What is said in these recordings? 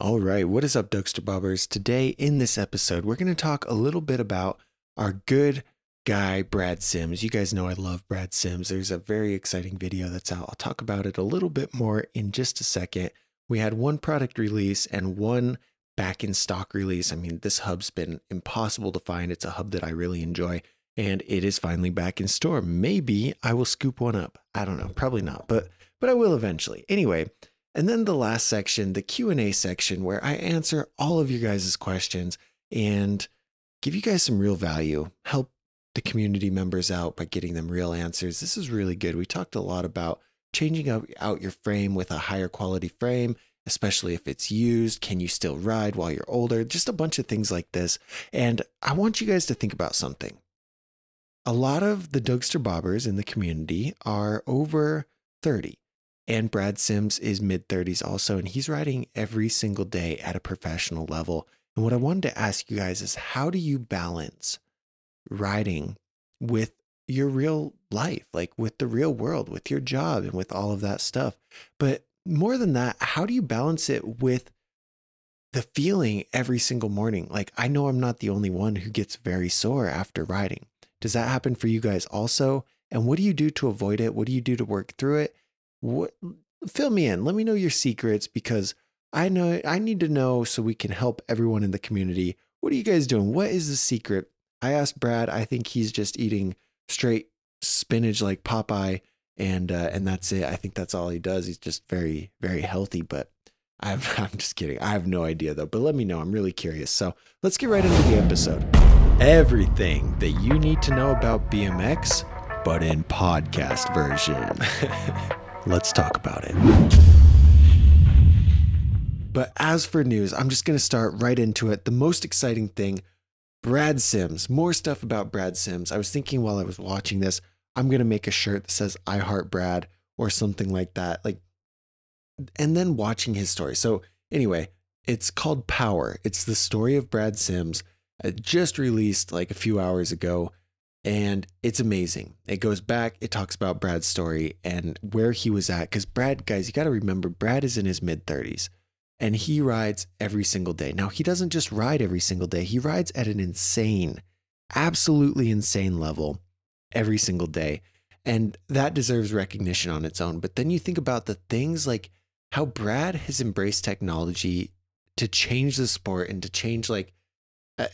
All right, what is up, Dougster Bobbers? Today, in this episode, we're going to talk a little bit about our good guy, Brad Simms. You guys know I love Brad Simms. There's a very exciting video that's out. I'll talk about it a little bit more in just a second. We had one product release and one back in stock release. I mean, this hub's been impossible to find. It's a hub that I really enjoy, and it is finally back in store. Maybe I will scoop one up. I don't know, probably not, but but I will eventually. Anyway, and then the last section, the Q&A section where I answer all of your guys' questions and give you guys some real value, help the community members out by getting them real answers. This is really good. We talked a lot about changing out, out your frame with a higher quality frame, especially if it's used. Can you still ride while you're older? Just a bunch of things like this. And I want you guys to think about something. A lot of the Dougster Bobbers in the community are over 30 and Brad Simms is mid 30s also, and he's riding every single day at a professional level. And what I wanted to ask you guys is how do you balance riding with your real life, like with the real world, with your job, and with all of that stuff? But more than that, how do you balance it with the feeling every single morning? Like, I know I'm not the only one who gets very sore after riding. Does that happen for you guys also? And what do you do to avoid it? What do you do to work through it? What fill me in. Let me know your secrets because I know I need to know so we can help everyone in the community. What are you guys doing? What is the secret? I asked Brad. I think he's just eating straight spinach like Popeye, and uh, and that's it. I think that's all he does. He's just very very healthy. But I'm I'm just kidding. I have no idea though. But let me know. I'm really curious. So let's get right into the episode. Everything that you need to know about BMX, but in podcast version. Let's talk about it. But as for news, I'm just going to start right into it. The most exciting thing Brad Simms, more stuff about Brad Simms. I was thinking while I was watching this, I'm going to make a shirt that says I heart Brad or something like that. Like, and then watching his story. So, anyway, it's called Power. It's the story of Brad Simms, it just released like a few hours ago and it's amazing. It goes back, it talks about Brad's story and where he was at. Because Brad, guys, you got to remember, Brad is in his mid 30s and he rides every single day. Now, he doesn't just ride every single day, he rides at an insane, absolutely insane level every single day. And that deserves recognition on its own. But then you think about the things like how Brad has embraced technology to change the sport and to change, like, uh,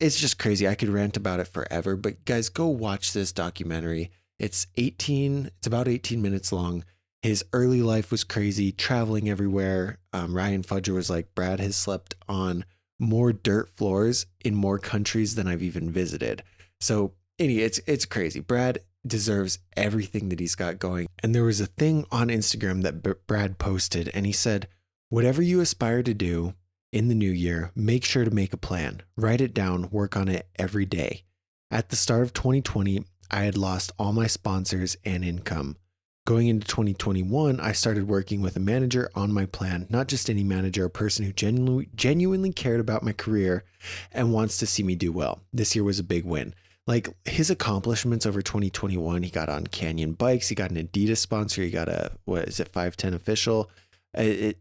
it's just crazy. I could rant about it forever, but guys, go watch this documentary. It's 18, it's about 18 minutes long. His early life was crazy, traveling everywhere. Um, Ryan Fudger was like, Brad has slept on more dirt floors in more countries than I've even visited. So, anyway, it's it's crazy. Brad deserves everything that he's got going. And there was a thing on Instagram that B- Brad posted, and he said, "Whatever you aspire to do, in the new year, make sure to make a plan, write it down, work on it every day. At the start of 2020, I had lost all my sponsors and income. Going into 2021, I started working with a manager on my plan, not just any manager, a person who genuinely, genuinely cared about my career and wants to see me do well. This year was a big win. Like his accomplishments over 2021, he got on Canyon bikes, he got an Adidas sponsor, he got a, what is it, 510 official. It,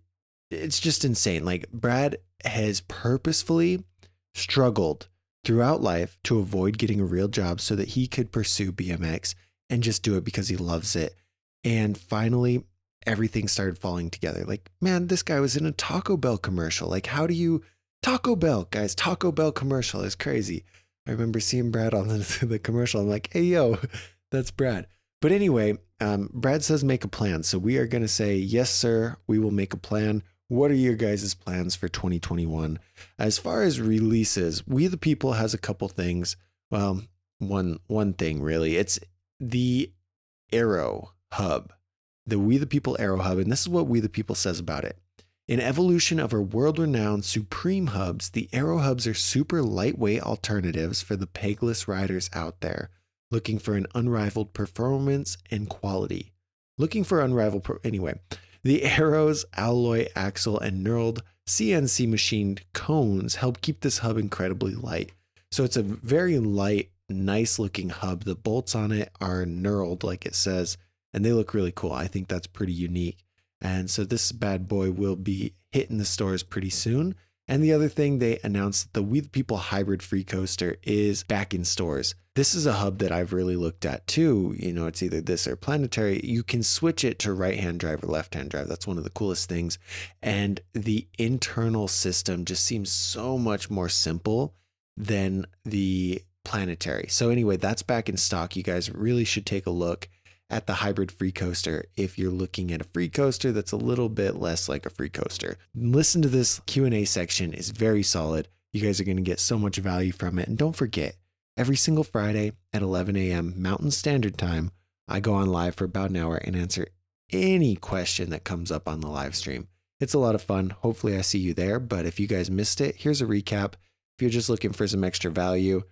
it's just insane. Like Brad has purposefully struggled throughout life to avoid getting a real job so that he could pursue BMX and just do it because he loves it. And finally, everything started falling together. Like, man, this guy was in a Taco Bell commercial. Like, how do you Taco Bell, guys? Taco Bell commercial is crazy. I remember seeing Brad on the, the commercial. I'm like, hey, yo, that's Brad. But anyway, um, Brad says make a plan. So we are going to say, yes, sir, we will make a plan. What are your guys' plans for 2021? As far as releases, We the People has a couple things. Well, one one thing really. It's the Arrow Hub. The We the People Arrow Hub, and this is what We the People says about it. In evolution of our world-renowned Supreme hubs, the Arrow hubs are super lightweight alternatives for the pegless riders out there looking for an unrivaled performance and quality. Looking for unrivaled pro- anyway. The Arrows, alloy axle and knurled CNC machined cones help keep this hub incredibly light. So it's a very light, nice looking hub. The bolts on it are knurled, like it says, and they look really cool. I think that's pretty unique. And so this bad boy will be hitting the stores pretty soon. And the other thing they announced the We the People Hybrid Free Coaster is back in stores. This is a hub that I've really looked at too. You know, it's either this or planetary. You can switch it to right hand drive or left hand drive. That's one of the coolest things. And the internal system just seems so much more simple than the planetary. So, anyway, that's back in stock. You guys really should take a look at the hybrid free coaster if you're looking at a free coaster that's a little bit less like a free coaster. Listen to this Q&A section is very solid. You guys are going to get so much value from it and don't forget every single Friday at 11 a.m. Mountain Standard Time, I go on live for about an hour and answer any question that comes up on the live stream. It's a lot of fun. Hopefully I see you there, but if you guys missed it, here's a recap. If you're just looking for some extra value,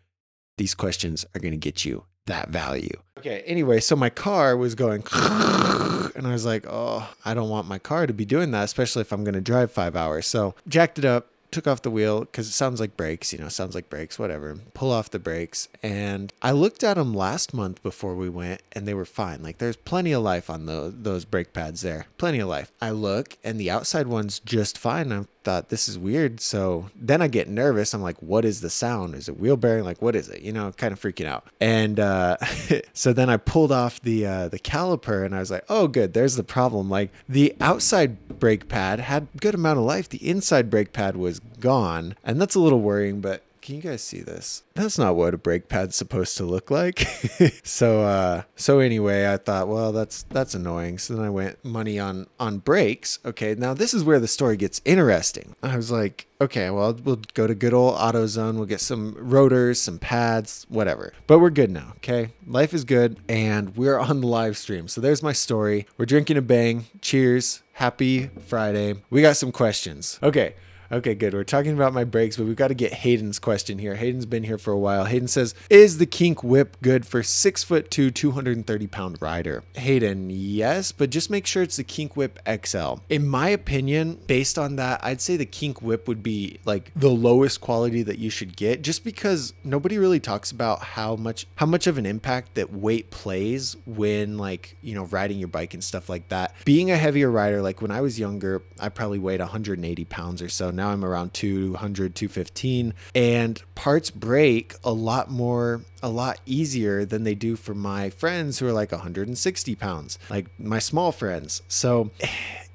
these questions are going to get you that value. Okay, anyway, so my car was going, and I was like, oh, I don't want my car to be doing that, especially if I'm going to drive five hours. So jacked it up, took off the wheel because it sounds like brakes, you know, sounds like brakes, whatever. Pull off the brakes. And I looked at them last month before we went and they were fine. Like there's plenty of life on the, those brake pads there. Plenty of life. I look and the outside one's just fine. I thought this is weird. So then I get nervous. I'm like, what is the sound? Is it wheel bearing? Like, what is it? You know, kind of freaking out. And uh, so then I pulled off the uh, the caliper and I was like, oh, good. There's the problem. Like the outside brake pad had good amount of life. The inside brake pad was gone, and that's a little worrying. But can you guys see this? That's not what a brake pad's supposed to look like. so uh so anyway, I thought, well, that's that's annoying. So then I went money on on brakes. Okay, now this is where the story gets interesting. I was like, okay, well, we'll go to good old AutoZone. We'll get some rotors, some pads, whatever. But we're good now, okay? Life is good and we're on the live stream. So there's my story. We're drinking a bang. Cheers. Happy Friday. We got some questions. Okay. Okay, good. We're talking about my brakes, but we've got to get Hayden's question here. Hayden's been here for a while. Hayden says, Is the kink whip good for six foot two, 230 pound rider? Hayden, yes, but just make sure it's the kink whip XL. In my opinion, based on that, I'd say the kink whip would be like the lowest quality that you should get just because nobody really talks about how much how much of an impact that weight plays when like, you know, riding your bike and stuff like that. Being a heavier rider, like when I was younger, I probably weighed 180 pounds or so. Now I'm around 200, 215. And parts break a lot more, a lot easier than they do for my friends who are like 160 pounds, like my small friends. So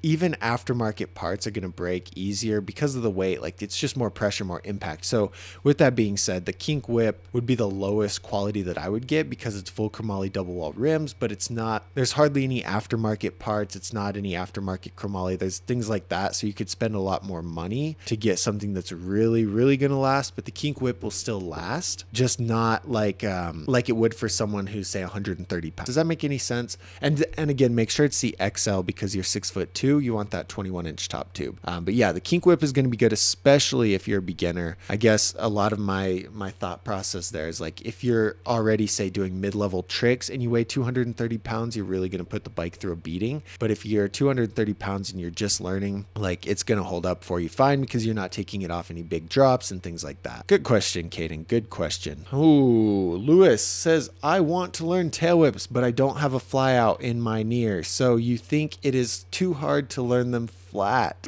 even aftermarket parts are going to break easier because of the weight. Like it's just more pressure, more impact. So, with that being said, the Kink Whip would be the lowest quality that I would get because it's full chromoly double wall rims, but it's not, there's hardly any aftermarket parts. It's not any aftermarket chromoly. There's things like that. So, you could spend a lot more money to get something that's really, really going to last, but the Kink Whip will still last, just not like, um, like it would for someone who's say 130 pounds. Does that make any sense? And, and again, make sure it's the XL because you're six foot two you want that 21 inch top tube. Um, but yeah, the kink whip is going to be good, especially if you're a beginner. I guess a lot of my my thought process there is like if you're already say doing mid level tricks and you weigh 230 pounds, you're really going to put the bike through a beating. But if you're 230 pounds and you're just learning, like it's going to hold up for you fine because you're not taking it off any big drops and things like that. Good question, Kaden. Good question. Ooh, Lewis says I want to learn tail whips, but I don't have a fly out in my near. So you think it is too hard hard to learn them flat.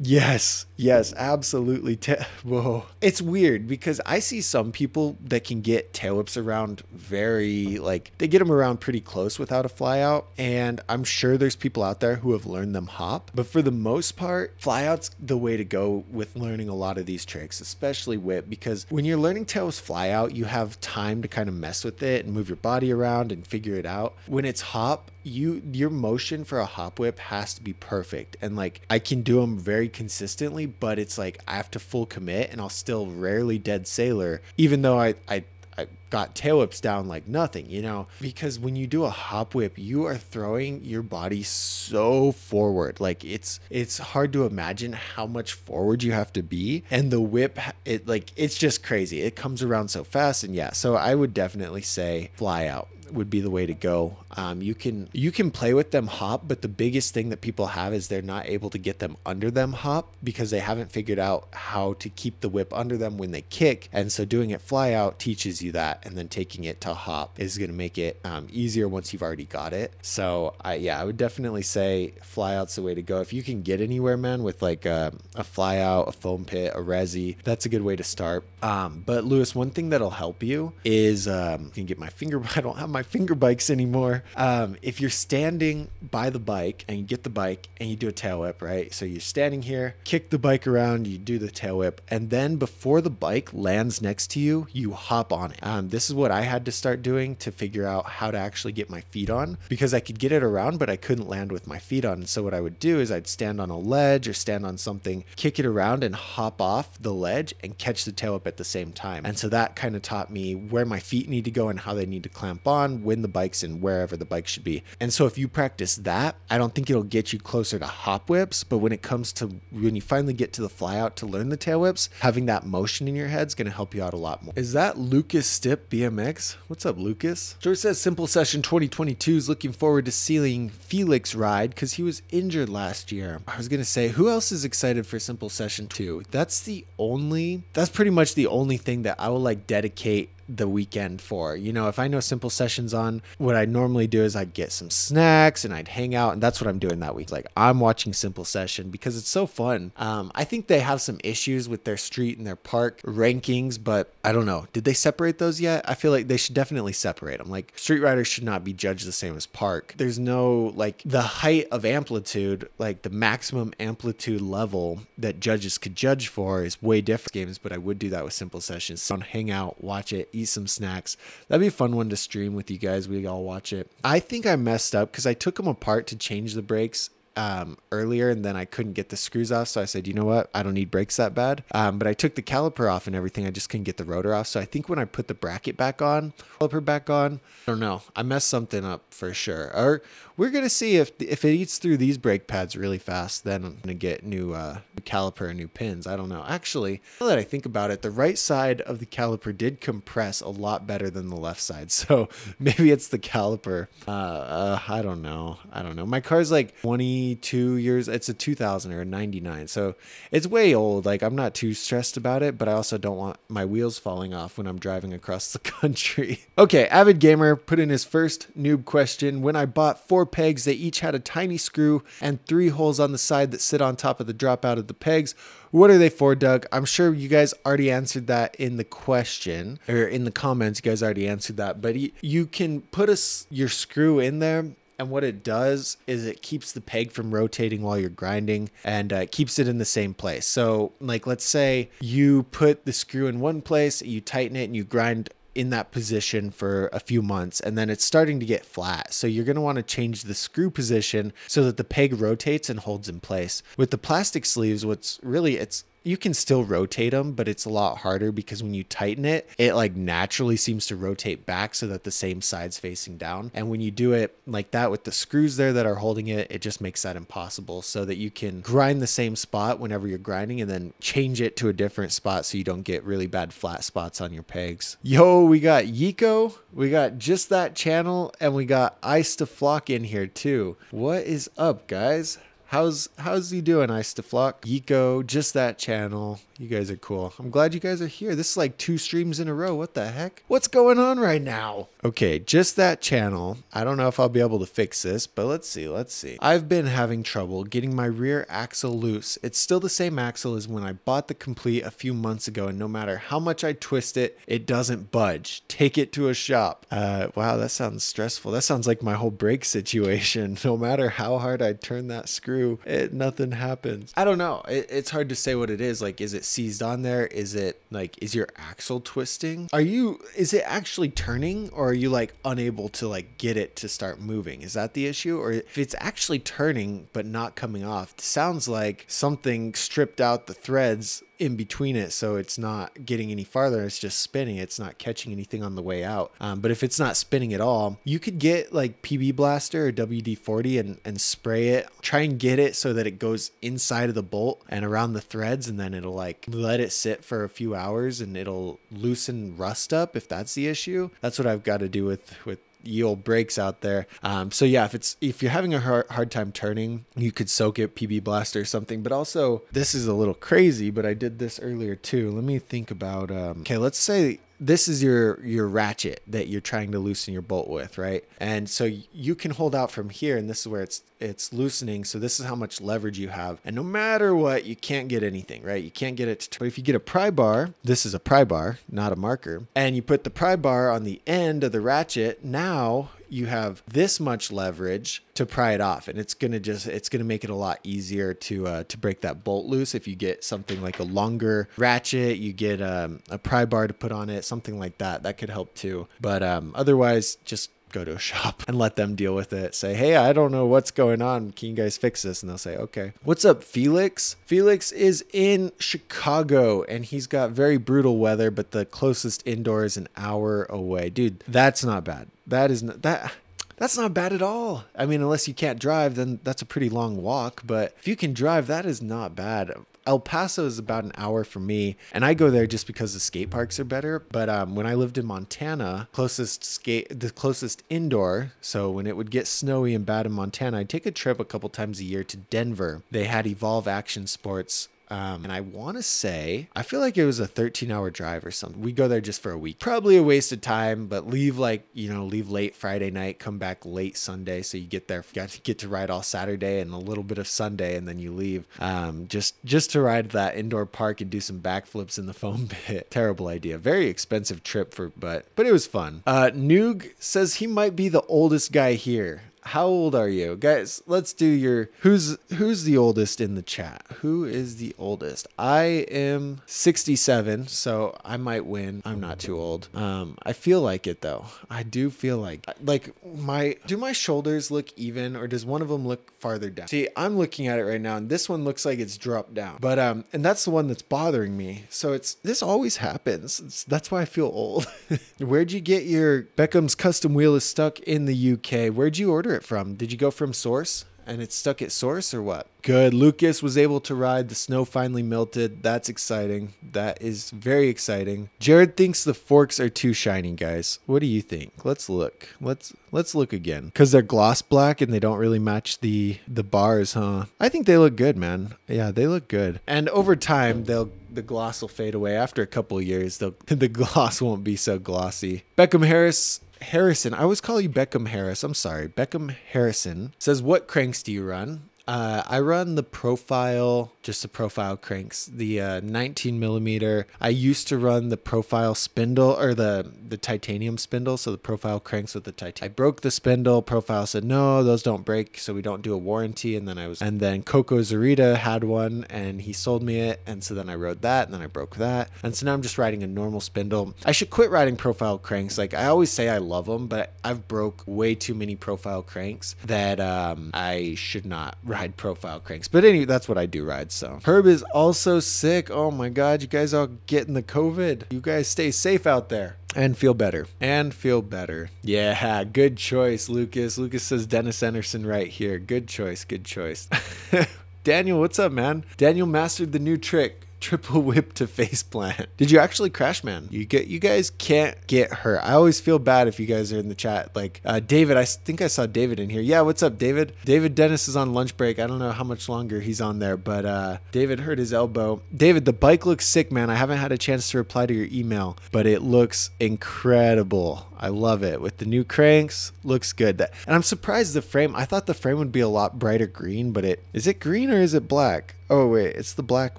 Yes, yes, absolutely. Ta- Whoa. It's weird because I see some people that can get tail whips around very, like, they get them around pretty close without a flyout. And I'm sure there's people out there who have learned them hop. But for the most part, flyout's the way to go with learning a lot of these tricks, especially whip, because when you're learning tails flyout, you have time to kind of mess with it and move your body around and figure it out. When it's hop, you your motion for a hop whip has to be perfect and like i can do them very consistently but it's like i have to full commit and i'll still rarely dead sailor even though i i I got tail whips down like nothing, you know, because when you do a hop whip, you are throwing your body so forward. Like it's it's hard to imagine how much forward you have to be. And the whip it like it's just crazy. It comes around so fast and yeah, so I would definitely say fly out would be the way to go. Um, you can you can play with them hop, but the biggest thing that people have is they're not able to get them under them hop because they haven't figured out how to keep the whip under them when they kick. And so doing it fly out teaches you that. and then taking it to hop is going to make it um, easier once you've already got it. So I, yeah, I would definitely say fly out's the way to go. If you can get anywhere, man, with like a, a fly out, a foam pit, a resi, that's a good way to start. Um, but Lewis, one thing that'll help you is um, you can get my finger. I don't have my finger bikes anymore. Um, if you're standing by the bike and you get the bike and you do a tail whip, right? So you're standing here, kick the bike around, you do the tail whip, and then before the bike lands next to you, you hop on it. Um, this is what I had to start doing to figure out how to actually get my feet on because I could get it around, but I couldn't land with my feet on. So what I would do is I'd stand on a ledge or stand on something, kick it around, and hop off the ledge and catch the tail whip at the same time. And so that kind of taught me where my feet need to go and how they need to clamp on when the bike's in wherever the bike should be. And so if you practice that, I don't think it'll get you closer to hop whips, but when it comes to when you finally get to the fly out to learn the tail whips, having that motion in your head is going to help you out a lot more. Is that Lucas Stip BMX? What's up, Lucas? George says Simple Session 2022 is looking forward to seeing Felix ride because he was injured last year. I was going to say, who else is excited for Simple Session 2? That's the only, that's pretty much the only thing that I will like dedicate the weekend for. You know, if I know simple sessions on, what I normally do is I'd get some snacks and I'd hang out, and that's what I'm doing that week. Like I'm watching simple session because it's so fun. Um, I think they have some issues with their street and their park rankings, but I don't know. Did they separate those yet? I feel like they should definitely separate them. Like street riders should not be judged the same as park. There's no like the height of amplitude, like the maximum amplitude level that judges could judge for is way different games, but I would do that with simple sessions. So hang out, watch it, eat some snacks. That'd be a fun one to stream with you guys. We all watch it. I think I messed up because I took them apart to change the brakes um, earlier and then I couldn't get the screws off. So I said, you know what? I don't need brakes that bad. Um, but I took the caliper off and everything. I just couldn't get the rotor off. So I think when I put the bracket back on, caliper back on, I don't know. I messed something up for sure. Or we're gonna see if if it eats through these brake pads really fast. Then I'm gonna get new uh, caliper and new pins. I don't know. Actually, now that I think about it, the right side of the caliper did compress a lot better than the left side. So maybe it's the caliper. Uh, uh, I don't know. I don't know. My car's like 22 years. It's a 2000 or a 99, so it's way old. Like I'm not too stressed about it, but I also don't want my wheels falling off when I'm driving across the country. okay, avid gamer put in his first noob question. When I bought four pegs, they each had a tiny screw and three holes on the side that sit on top of the dropout of the pegs. What are they for, Doug? I'm sure you guys already answered that in the question or in the comments. You guys already answered that, but you can put a, your screw in there and what it does is it keeps the peg from rotating while you're grinding and uh, keeps it in the same place. So, like, let's say you put the screw in one place, you tighten it, and you grind in that position for a few months and then it's starting to get flat. So you're going to want to change the screw position so that the peg rotates and holds in place. With the plastic sleeves, what's really it's you can still rotate them, but it's a lot harder because when you tighten it, it like naturally seems to rotate back so that the same side's facing down. And when you do it like that with the screws there that are holding it, it just makes that impossible so that you can grind the same spot whenever you're grinding and then change it to a different spot so you don't get really bad flat spots on your pegs. Yo, we got Yiko, we got just that channel, and we got Ice to Flock in here too. What is up, guys? How's how's he doing, Ice to Flock? Yiko, just that channel. You guys are cool. I'm glad you guys are here. This is like two streams in a row. What the heck? What's going on right now? Okay, just that channel. I don't know if I'll be able to fix this, but let's see. Let's see. I've been having trouble getting my rear axle loose. It's still the same axle as when I bought the complete a few months ago, and no matter how much I twist it, it doesn't budge. Take it to a shop. Uh, wow, that sounds stressful. That sounds like my whole brake situation. No matter how hard I turn that screw, it nothing happens. I don't know. It, it's hard to say what it is. Like, is it seized on there? Is it like is your axle twisting? Are you is it actually turning or are you like unable to like get it to start moving? Is that the issue? Or if it's actually turning but not coming off, sounds like something stripped out the threads in between it so it's not getting any farther it's just spinning it's not catching anything on the way out. Um, but if it's not spinning at all you could get like pb blaster or wd-40 and, and spray it. Try and get it so that it goes inside of the bolt and around the threads and then it'll like let it sit for a few hours and it'll loosen rust up if that's the issue. That's what i've got to do with with ye old brakes out there. Um, so yeah, if it's if you're having a hard, hard time turning, you could soak it PB Blaster or something. But also, this is a little crazy, but I did this earlier too. Let me think about. Um, okay, let's say this is your your ratchet that you're trying to loosen your bolt with, right? And so you can hold out from here, and this is where it's it's loosening. So this is how much leverage you have, and no matter what, you can't get anything, right? You can't get it. To, but if you get a pry bar, this is a pry bar, not a marker, and you put the pry bar on the end of the ratchet. Now you have this much leverage to pry it off and it's gonna just it's gonna make it a lot easier to uh, to break that bolt loose. If you get something like a longer ratchet you get um, a pry bar to put on it something like that that could help too. But um, otherwise just go to a shop and let them deal with it. Say, hey, I don't know what's going on. Can you guys fix this? And they'll say, okay. What's up, Felix? Felix is in Chicago and he's got very brutal weather, but the closest indoor is an hour away. Dude, that's not bad. That is not that. That's not bad at all. I mean, unless you can't drive, then that's a pretty long walk. But if you can drive, that is not bad. El Paso is about an hour for me, and I go there just because the skate parks are better. But um, when I lived in Montana, closest skate, the closest indoor. So when it would get snowy and bad in Montana, I'd take a trip a couple times a year to Denver. They had Evolve Action Sports um, and I want to say, I feel like it was a 13 hour drive or something. We go there just for a week. Probably a waste of time, but leave like, you know, leave late Friday night, come back late Sunday. So you get there, got to get to ride all Saturday and a little bit of Sunday, and then you leave. Um, just, just to ride that indoor park and do some backflips in the foam pit. Terrible idea. Very expensive trip for, but, but it was fun. Uh, Noog says he might be the oldest guy here how old are you? Guys let's do your who's who's the oldest in the chat? Who is the oldest? I am 67 so i might win. I'm not too old. Um i feel like it though. I do feel like like my do my shoulders look even or does one of them look farther down? See i'm looking at it right now and this one looks like it's dropped down. But um and that's the one that's bothering me. So it's this always happens. It's, that's why i feel old. Where'd you get your beckham's custom wheel is stuck in the uk where'd you order it from? Did you go from source and it's stuck at source or what? Good. Lucas was able to ride. The snow finally melted. That's exciting. That is very exciting. Jared thinks the forks are too shiny, guys. What do you think? Let's look. Let's let's look again. Cuz they're gloss black and they don't really match the the bars, huh? I think they look good, man. Yeah, they look good. And over time, they'll the gloss will fade away after a couple years. They'll, the gloss won't be so glossy. Beckham Harris Harrison, I always call you Beckham Harris. I'm sorry. Beckham Harrison says, What cranks do you run? Uh, I run the profile, just the profile cranks, the uh, 19 millimeter. I used to run the profile spindle or the the titanium spindle, so the profile cranks with the titanium. I broke the spindle. Profile said no, those don't break, so we don't do a warranty. And then I was, and then Coco Zurita had one, and he sold me it, and so then I rode that, and then I broke that, and so now I'm just riding a normal spindle. I should quit riding profile cranks. Like I always say, I love them, but I've broke way too many profile cranks that um, I should not ride profile cranks. But anyway, that's what I do ride. So Herb is also sick. Oh my God, you guys all getting the COVID. You guys stay safe out there and feel better and feel better. Yeah, good choice, Lucas. Lucas says Dennis Enarson right here. Good choice. Good choice. Daniel, what's up, man? Daniel mastered the new trick triple whip to face plant. Did you actually crash, man? You get you guys can't get hurt. I always feel bad if you guys are in the chat. Like uh, David, I think I saw David in here. Yeah, what's up, David? David Dennis is on lunch break. I don't know how much longer he's on there, but uh, David hurt his elbow. David, the bike looks sick, man. I haven't had a chance to reply to your email, but it looks incredible. I love it with the new cranks. Looks good. That, and I'm surprised the frame. I thought the frame would be a lot brighter green, but it is it green or is it black? Oh wait, it's the black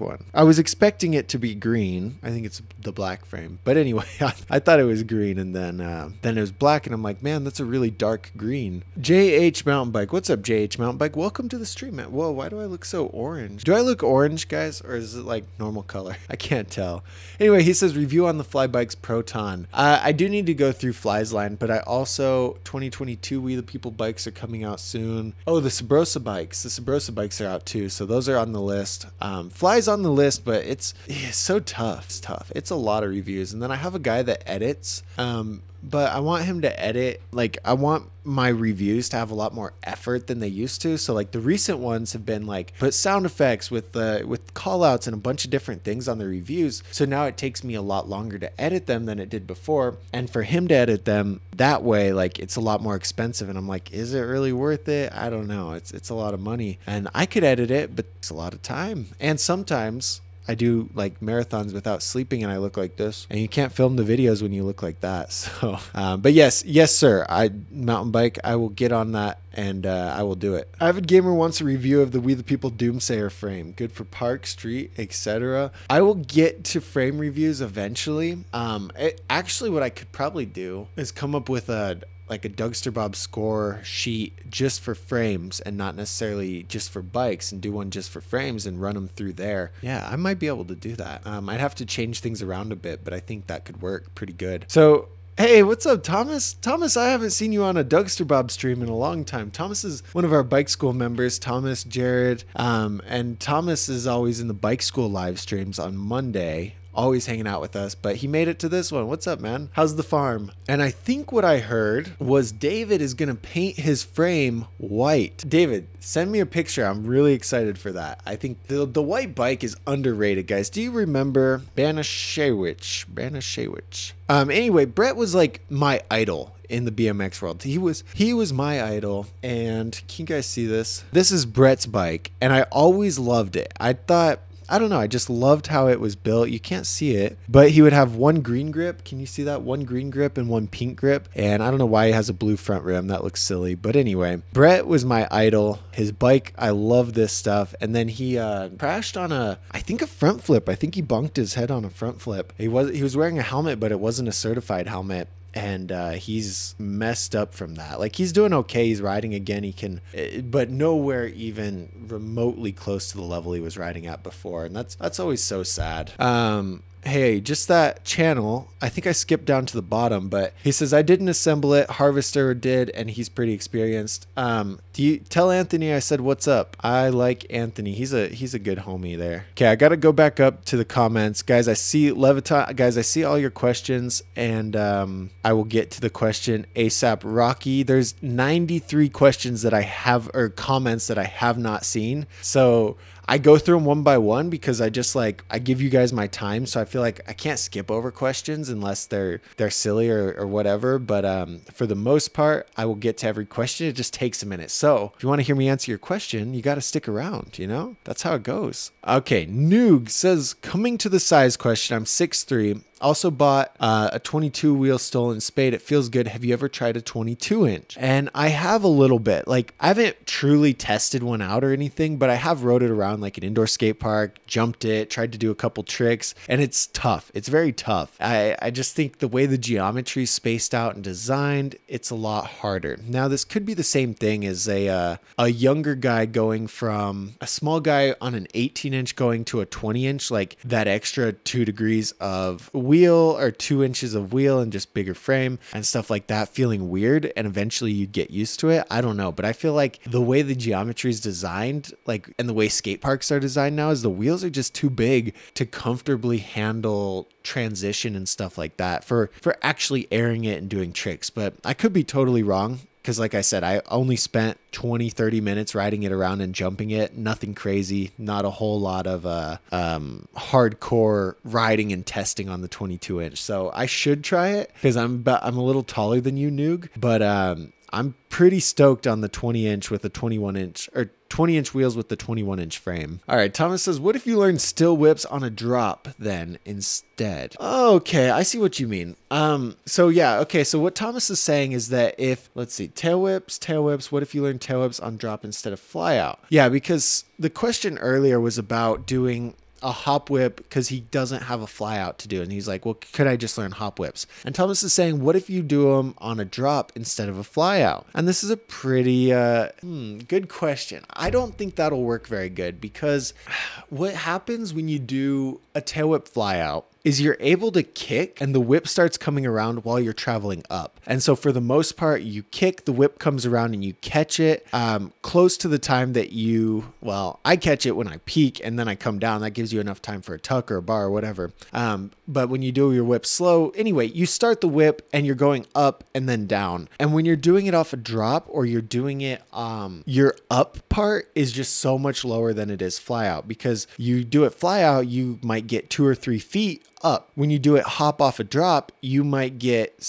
one. I was expecting it to be green. I think it's the black frame. But anyway, I, I thought it was green, and then uh, then it was black, and I'm like, man, that's a really dark green. JH Mountain Bike, what's up, JH Mountain Bike? Welcome to the stream, man. Whoa, why do I look so orange? Do I look orange, guys, or is it like normal color? I can't tell. Anyway, he says review on the Flybikes Proton. Uh, I do need to go through Fly's line, but I also 2022 We the People bikes are coming out soon. Oh, the Subrosa bikes, the Subrosa bikes are out too, so those are on the list. Um, Fly's on the list, but it's, it's so tough. It's tough. It's a lot of reviews. And then I have a guy that edits. Um, but I want him to edit. Like, I want my reviews to have a lot more effort than they used to. So, like, the recent ones have been like put sound effects with the with call outs and a bunch of different things on the reviews. So now it takes me a lot longer to edit them than it did before. And for him to edit them that way, like, it's a lot more expensive. And I'm like, is it really worth it? I don't know. It's it's a lot of money, and I could edit it, but it's a lot of time. And sometimes I do like marathons without sleeping and I look like this. And you can't film the videos when you look like that. So, um, but yes, yes, sir. I mountain bike. I will get on that and uh, I will do it. Avid Gamer wants a review of the We the People Doomsayer frame. Good for park, street, etc. I will get to frame reviews eventually. Um, it, actually, what I could probably do is come up with a like a Dougster Bob score sheet just for frames and not necessarily just for bikes and do one just for frames and run them through there. Yeah, I might be able to do that. Um, I'd have to change things around a bit, but I think that could work pretty good. So Hey, what's up, Thomas? Thomas, I haven't seen you on a Dougster Bob stream in a long time. Thomas is one of our bike school members, Thomas, Jared, um, and Thomas is always in the bike school live streams on Monday always hanging out with us, but he made it to this one. What's up, man? How's the farm? And I think what I heard was David is going to paint his frame white. David, send me a picture. I'm really excited for that. I think the, the white bike is underrated, guys. Do you remember Banasiewicz? Banasiewicz. Um, anyway, Brett was like my idol in the BMX world. He was he was my idol and can you guys see this? This is Brett's bike and I always loved it. I thought I don't know. I just loved how it was built. You can't see it, but he would have one green grip. Can you see that? One green grip and one pink grip. And I don't know why he has a blue front rim. That looks silly. But anyway, Brett was my idol. His bike, I love this stuff. And then he uh, crashed on a, I think a front flip. I think he bunked his head on a front flip. He was he was wearing a helmet, but it wasn't a certified helmet and uh, he's messed up from that. Like he's doing okay. He's riding again. He can, eh, but nowhere even remotely close to the level he was riding at before, and that's that's always so sad. Um, hey, just that channel. I think I skipped down to the bottom, but he says I didn't assemble it. Harvester did, and he's pretty experienced. Um, do you tell Anthony I said what's up? I like Anthony. He's a he's a good homie there. Okay, I gotta go back up to the comments, guys. I see Leviton, guys. I see all your questions, and um, I will get to the question ASAP. Rocky, there's 93 questions that I have or comments that I have not seen, so I go through them one by one because I just like I give you guys my time, so I feel like I can't skip over questions unless they're they're silly or, or whatever. But um, for the most part, I will get to every question. It just takes a minute. So if you want to hear me answer your question, you got to stick around. You know that's how it goes. Okay, Noog says coming to the size question. I'm six three. Also bought uh, a 22 wheel stolen spade. It feels good. Have you ever tried a 22 inch? And I have a little bit. Like I haven't truly tested one out or anything, but I have rode it around like an indoor skate park, jumped it, tried to do a couple tricks, and it's tough. It's very tough. I I just think the way the geometry is spaced out and designed, it's a lot harder. Now this could be the same thing as a uh, a younger guy going from a small guy on an 18 inch going to a 20 inch, like that extra two degrees of wheel or two inches of wheel and just bigger frame and stuff like that feeling weird and eventually you'd get used to it. I don't know, but I feel like the way the geometry is designed, like and the way skate parks are designed now is the wheels are just too big to comfortably handle transition and stuff like that for for actually airing it and doing tricks. But I could be totally wrong because like i said i only spent 20 30 minutes riding it around and jumping it. Nothing crazy not a whole lot of uh, um, hardcore riding and testing on the 22 inch. So i should try it because i'm about, i'm a little taller than you noog but um, i'm pretty stoked on the 20 inch with the 21 inch or 20 inch wheels with the 21 inch frame. All right, Thomas says, What if you learn still whips on a drop then instead? Okay, I see what you mean. Um, so yeah, okay, so what Thomas is saying is that if, let's see, tail whips, tail whips, what if you learn tail whips on drop instead of fly out? Yeah, because the question earlier was about doing a hop whip because he doesn't have a fly out to do. And he's like, well, could I just learn hop whips? And Thomas is saying, what if you do them on a drop instead of a fly out? And this is a pretty uh, hmm, good question. I don't think that'll work very good because what happens when you do a tail whip fly out is you're able to kick and the whip starts coming around while you're traveling up. And so for the most part, you kick, the whip comes around and you catch it um, close to the time that you, well, I catch it when I peak and then I come down. That gives you enough time for a tuck or a bar or whatever. Um, but when you do your whip slow, anyway, you start the whip and you're going up and then down. And when you're doing it off a drop or you're doing it, um, your up part is just so much lower than it is fly out because you do it fly out, you might get two or three feet up. When you do it hop off a drop, you might get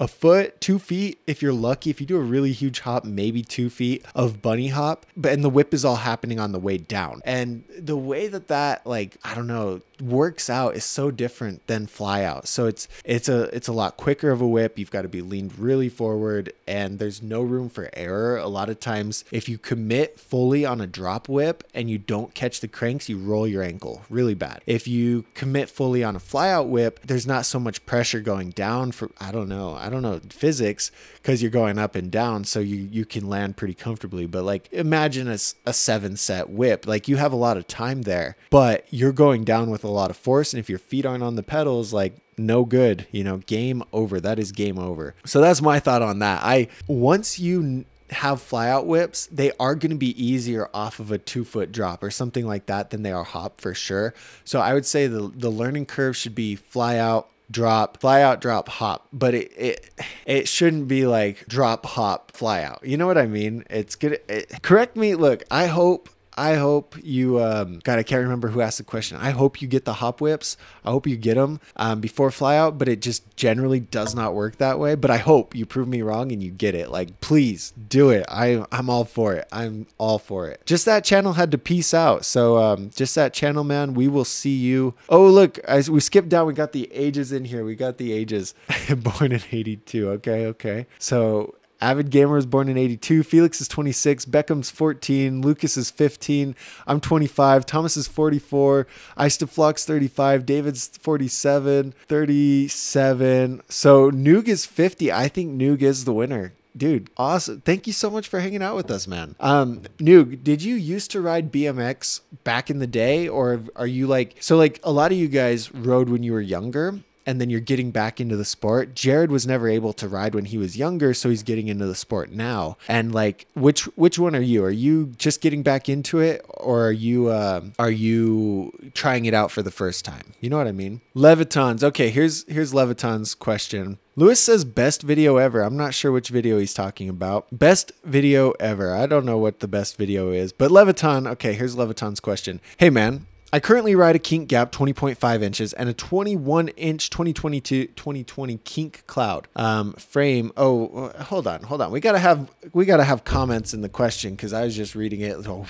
a foot, two feet, if you're lucky. If you do a really huge hop, maybe two feet of bunny hop. But and the whip is all happening on the way down. And the way that that like I don't know works out is so different than fly out. So it's it's a it's a lot quicker of a whip. You've got to be leaned really forward, and there's no room for error. A lot of times, if you commit fully on a drop whip and you don't catch the cranks, you roll your ankle really bad. If you commit fully on a fly out whip, there's not so much pressure going down for I don't know I don't know physics because you're going up and down, so you you can land pretty comfortably. But like imagine a, a seven set whip, like you have a lot of time there, but you're going down with a lot of force, and if your feet aren't on the pedals, like no good, you know, game over. That is game over. So that's my thought on that. I once you have flyout whips, they are going to be easier off of a two foot drop or something like that than they are hop for sure. So I would say the the learning curve should be fly out drop fly out drop hop. But it it, it shouldn't be like drop hop fly out. You know what i mean? It's good it, correct me look i hope I hope you, um, God, I can't remember who asked the question. I hope you get the hop whips. I hope you get them um, before flyout, but it just generally does not work that way. But I hope you prove me wrong and you get it. Like, please do it. I, I'm all for it. I'm all for it. Just that channel had to peace out. So, um, just that channel, man. We will see you. Oh, look, as we skipped down, we got the ages in here. We got the ages. Born in 82. Okay, okay. So, Avid Gamer was born in 82. Felix is 26. Beckham's 14. Lucas is 15. I'm 25. Thomas is 44. Flock's 35. David's 47. 37. So Noog is 50. I think Noog is the winner dude awesome thank you so much for hanging out with us man um noog did you used to ride bmx back in the day or are you like so like a lot of you guys rode when you were younger and then you're getting back into the sport. Jared was never able to ride when he was younger, so he's getting into the sport now. And like, which which one are you? Are you just getting back into it, or are you uh, are you trying it out for the first time? You know what I mean? Levitons. Okay, here's here's Leviton's question. Lewis says best video ever. I'm not sure which video he's talking about. Best video ever. I don't know what the best video is, but Leviton. Okay, here's Leviton's question. Hey man, I currently ride a kink gap 20.5 inches and a 21 inch 2022 2020 kink cloud um, frame. Oh, hold on, hold on. We gotta have we gotta have comments in the question because I was just reading it. Oh,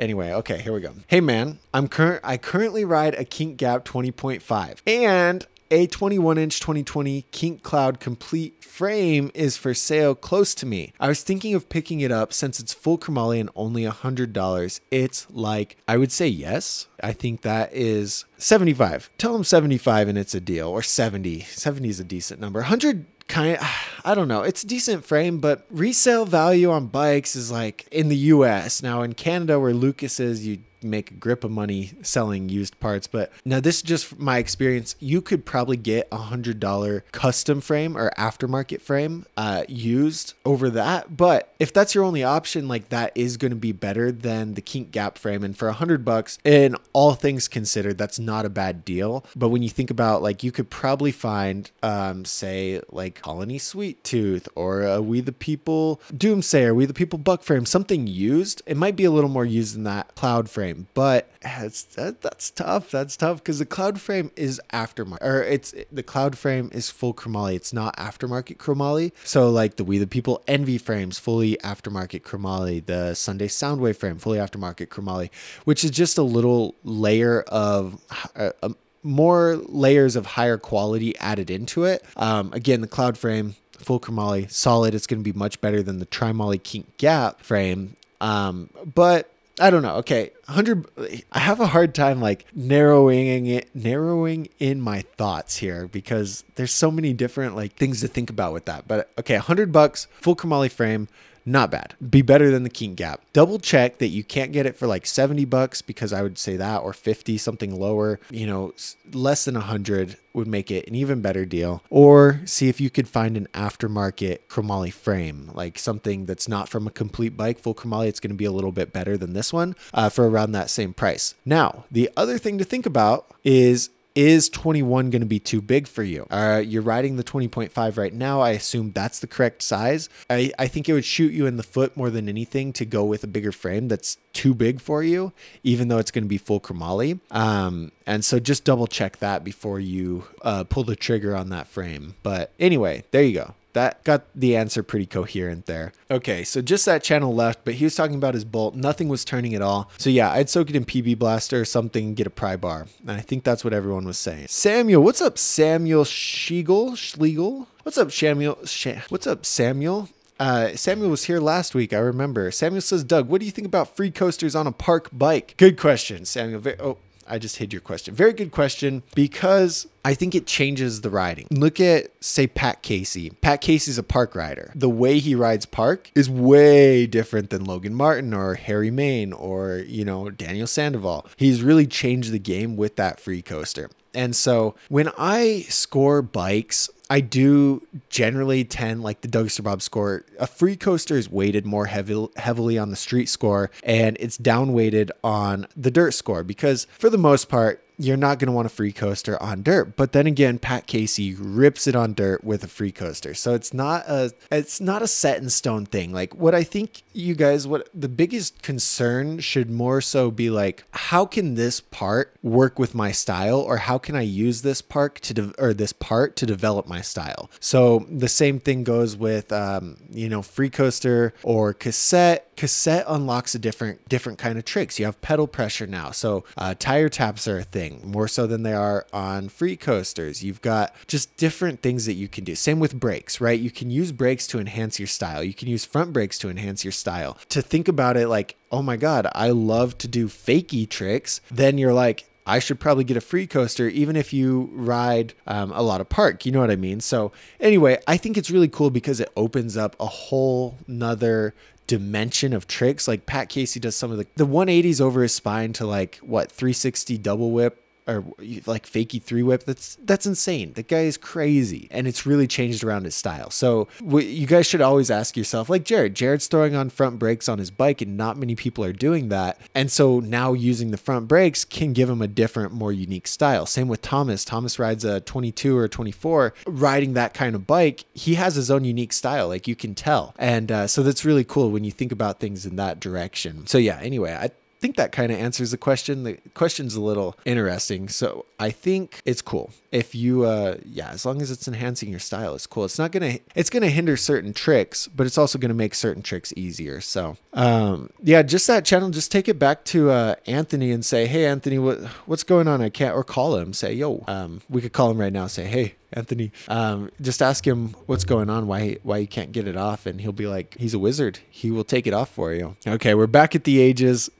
anyway, okay, here we go. Hey man, I'm current. I currently ride a kink gap 20.5 and a 21 inch 2020 Kink Cloud complete frame is for sale close to me. I was thinking of picking it up since it's full chromoly and only $100. It's like, I would say yes. I think that is 75. Tell them 75 and it's a deal, or 70. 70 is a decent number. 100 kind of, I don't know. It's a decent frame, but resale value on bikes is like in the US. Now in Canada where Lucas is, you make a grip of money selling used parts. But now this is just my experience. You could probably get a hundred dollar custom frame or aftermarket frame uh, used over that. But if that's your only option, like that is going to be better than the Kink Gap frame. And for a hundred bucks, in all things considered, that's not a bad deal. But when you think about like you could probably find, um, say like Colony Sweet Tooth or a We the People Doomsayer, We the People Buck frame, something used. It might be a little more used than that Cloud frame but it's, that, that's tough. That's tough because the cloud frame is aftermarket, or it's the cloud frame is full chromoly. It's not aftermarket chromoly. So like the We the People Envy frames, fully aftermarket chromoly. The Sunday Soundwave frame, fully aftermarket chromoly, which is just a little layer of. Uh, um, more layers of higher quality added into it. Um, again, the cloud frame, full chromoly, solid. It's going to be much better than the Trimoly Kink Gap frame. Um, but I don't know. Okay, 100 I have a hard time like narrowing it narrowing in my thoughts here because there's so many different like things to think about with that. But okay, 100 bucks, full chromoly frame, not bad. Be better than the Kink Gap. Double check that you can't get it for like 70 bucks because I would say that or 50 something lower, you know, less than 100 would make it an even better deal. Or see if you could find an aftermarket chromoly frame, like something that's not from a complete bike, full chromoly. It's going to be a little bit better than this one uh, for around that same price. Now, the other thing to think about is is 21 going to be too big for you? Uh, you're riding the 20.5 right now. I assume that's the correct size. I, I think it would shoot you in the foot more than anything to go with a bigger frame that's too big for you, even though it's going to be full chromoly. Um, and so just double check that before you uh, pull the trigger on that frame. But anyway, there you go. That got the answer pretty coherent there. Okay, so just that channel left, but he was talking about his bolt. Nothing was turning at all. So yeah, I'd soak it in PB Blaster or something, get a pry bar. And I think that's what everyone was saying. Samuel, what's up, Samuel Schlegel? Schlegel? What's up, Samuel? Sh- what's up, Samuel? Uh, Samuel was here last week. I remember. Samuel says, Doug, what do you think about free coasters on a park bike? Good question, Samuel. Oh, I just hid your question. Very good question because I think it changes the riding. Look at, say, Pat Casey. Pat Casey's a park rider. The way he rides park is way different than Logan Martin or Harry Main or, you know, Daniel Sandoval. He's really changed the game with that free coaster. And so when I score bikes, I do generally tend like the Dougster Bob score. A free coaster is weighted more heavy, heavily on the street score and it's down weighted on the dirt score because for the most part, you're not going to want a free coaster on dirt. But then again, Pat Casey rips it on dirt with a free coaster. So it's not a it's not a set in stone thing. Like what I think you guys what the biggest concern should more so be like how can this part work with my style or how can I use this park to de- or this part to develop my style. So the same thing goes with um, you know free coaster or cassette cassette unlocks a different different kind of tricks. You have pedal pressure now, so uh, tire taps are a thing more so than they are on free coasters. You've got just different things that you can do. Same with brakes, right? You can use brakes to enhance your style. You can use front brakes to enhance your style. To think about it like, oh my god, I love to do fakey tricks. Then you're like, I should probably get a free coaster, even if you ride um, a lot of park. You know what I mean? So, anyway, I think it's really cool because it opens up a whole nother dimension of tricks. Like Pat Casey does some of the the 180s over his spine to like what 360 double whip or like fakey three whip. That's that's insane. The guy is crazy, and it's really changed around his style. So you guys should always ask yourself, like Jared. Jared's throwing on front brakes on his bike, and not many people are doing that. And so now using the front brakes can give him a different, more unique style. Same with Thomas. Thomas rides a 22 or 24. Riding that kind of bike, he has his own unique style. Like you can tell, and uh, so that's really cool when you think about things in that direction. So yeah. Anyway, I think that kind of answers the question. The question's a little interesting. So I think it's cool. If you uh yeah, as long as it's enhancing your style, it's cool. It's not gonna it's gonna hinder certain tricks, but it's also gonna make certain tricks easier. So um yeah, just that channel, just take it back to uh Anthony and say, Hey Anthony, what what's going on? I can't or call him, say, yo, um, we could call him right now, say, Hey, Anthony. Um, just ask him what's going on, why why you can't get it off, and he'll be like, he's a wizard. He will take it off for you. Okay, we're back at the ages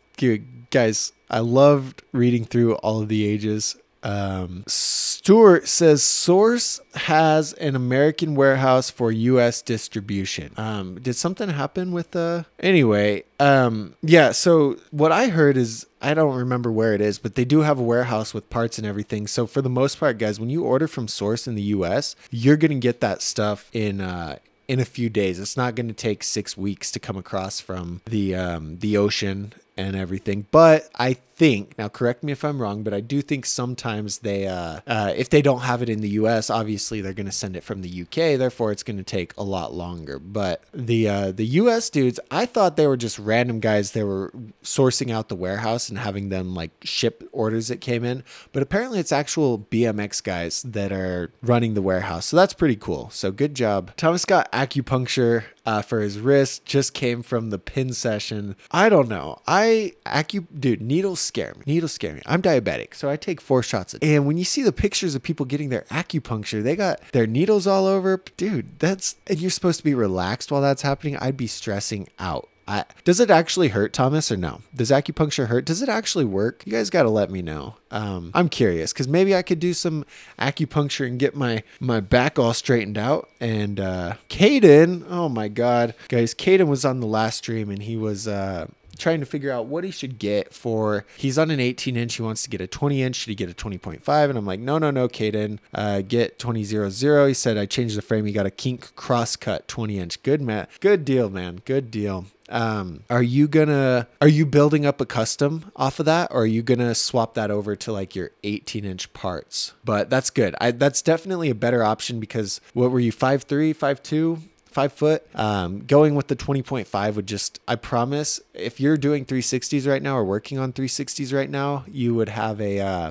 guys, I loved reading through all of the ages. Um, Stuart says Source has an American warehouse for U.S. distribution. Um, did something happen with the? Anyway, um, yeah. So what I heard is I don't remember where it is, but they do have a warehouse with parts and everything. So for the most part, guys, when you order from Source in the U.S., you're gonna get that stuff in uh, in a few days. It's not going to take six weeks to come across from the um, the ocean and everything. But I think now, correct me if I'm wrong, but I do think sometimes they, uh, uh, if they don't have it in the U.S., obviously they're going to send it from the U.K. Therefore, it's going to take a lot longer. But the uh, the U.S. dudes, I thought they were just random guys. They were sourcing out the warehouse and having them like ship orders that came in. But apparently, it's actual BMX guys that are running the warehouse. So that's pretty cool. So good job. Thomas got acupuncture uh, for his wrist just came from the pin session. I don't know. I acu dude, needles scare me. Needles scare me. I'm diabetic, so I take four shots. And when you see the pictures of people getting their acupuncture, they got their needles all over. Dude, that's and you're supposed to be relaxed while that's happening. I'd be stressing out. I, does it actually hurt, Thomas, or no? Does acupuncture hurt? Does it actually work? You guys got to let me know. Um, I'm curious because maybe I could do some acupuncture and get my my back all straightened out. And uh, Caden, oh my God, guys, Caden was on the last stream and he was uh, trying to figure out what he should get for he's on an 18 inch he wants to get a 20 inch should he get a 20.5 and i'm like no no no Caden uh, get 2000 he said i changed the frame. He got a kink cross cut 20 inch. Good man good deal man good deal. Um, are you gonna are you building up a custom off of that or are you gonna swap that over to like your 18 inch parts? But that's good. I, that's definitely a better option because what were you 5'3 5'2 five foot. Um, going with the 20.5 would just, I promise, if you're doing 360s right now or working on 360s right now, you would have a, uh,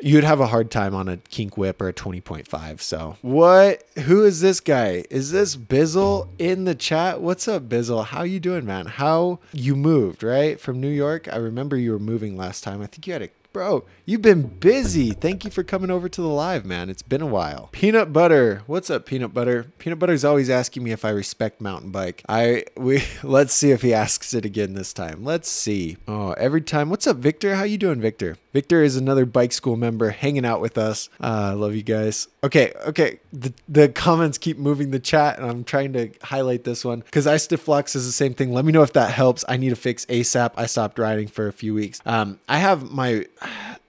you would have a hard time on a kink whip or a 20.5. So what, who is this guy? Is this Bizzle in the chat? What's up, Bizzle? How you doing, man? How you moved, right? From New York? I remember you were moving last time. I think you had a Bro, you've been busy. Thank you for coming over to the live, man. It's been a while. Peanut butter. What's up, peanut butter? Peanut butter's always asking me if I respect mountain bike. I we let's see if he asks it again this time. Let's see. Oh, every time. What's up, Victor? How you doing, Victor? Victor is another bike school member hanging out with us. Uh, love you guys. Okay, okay. The, the comments keep moving the chat, and I'm trying to highlight this one because I stiff flux is the same thing. Let me know if that helps. I need to fix ASAP. I stopped riding for a few weeks. Um, I have my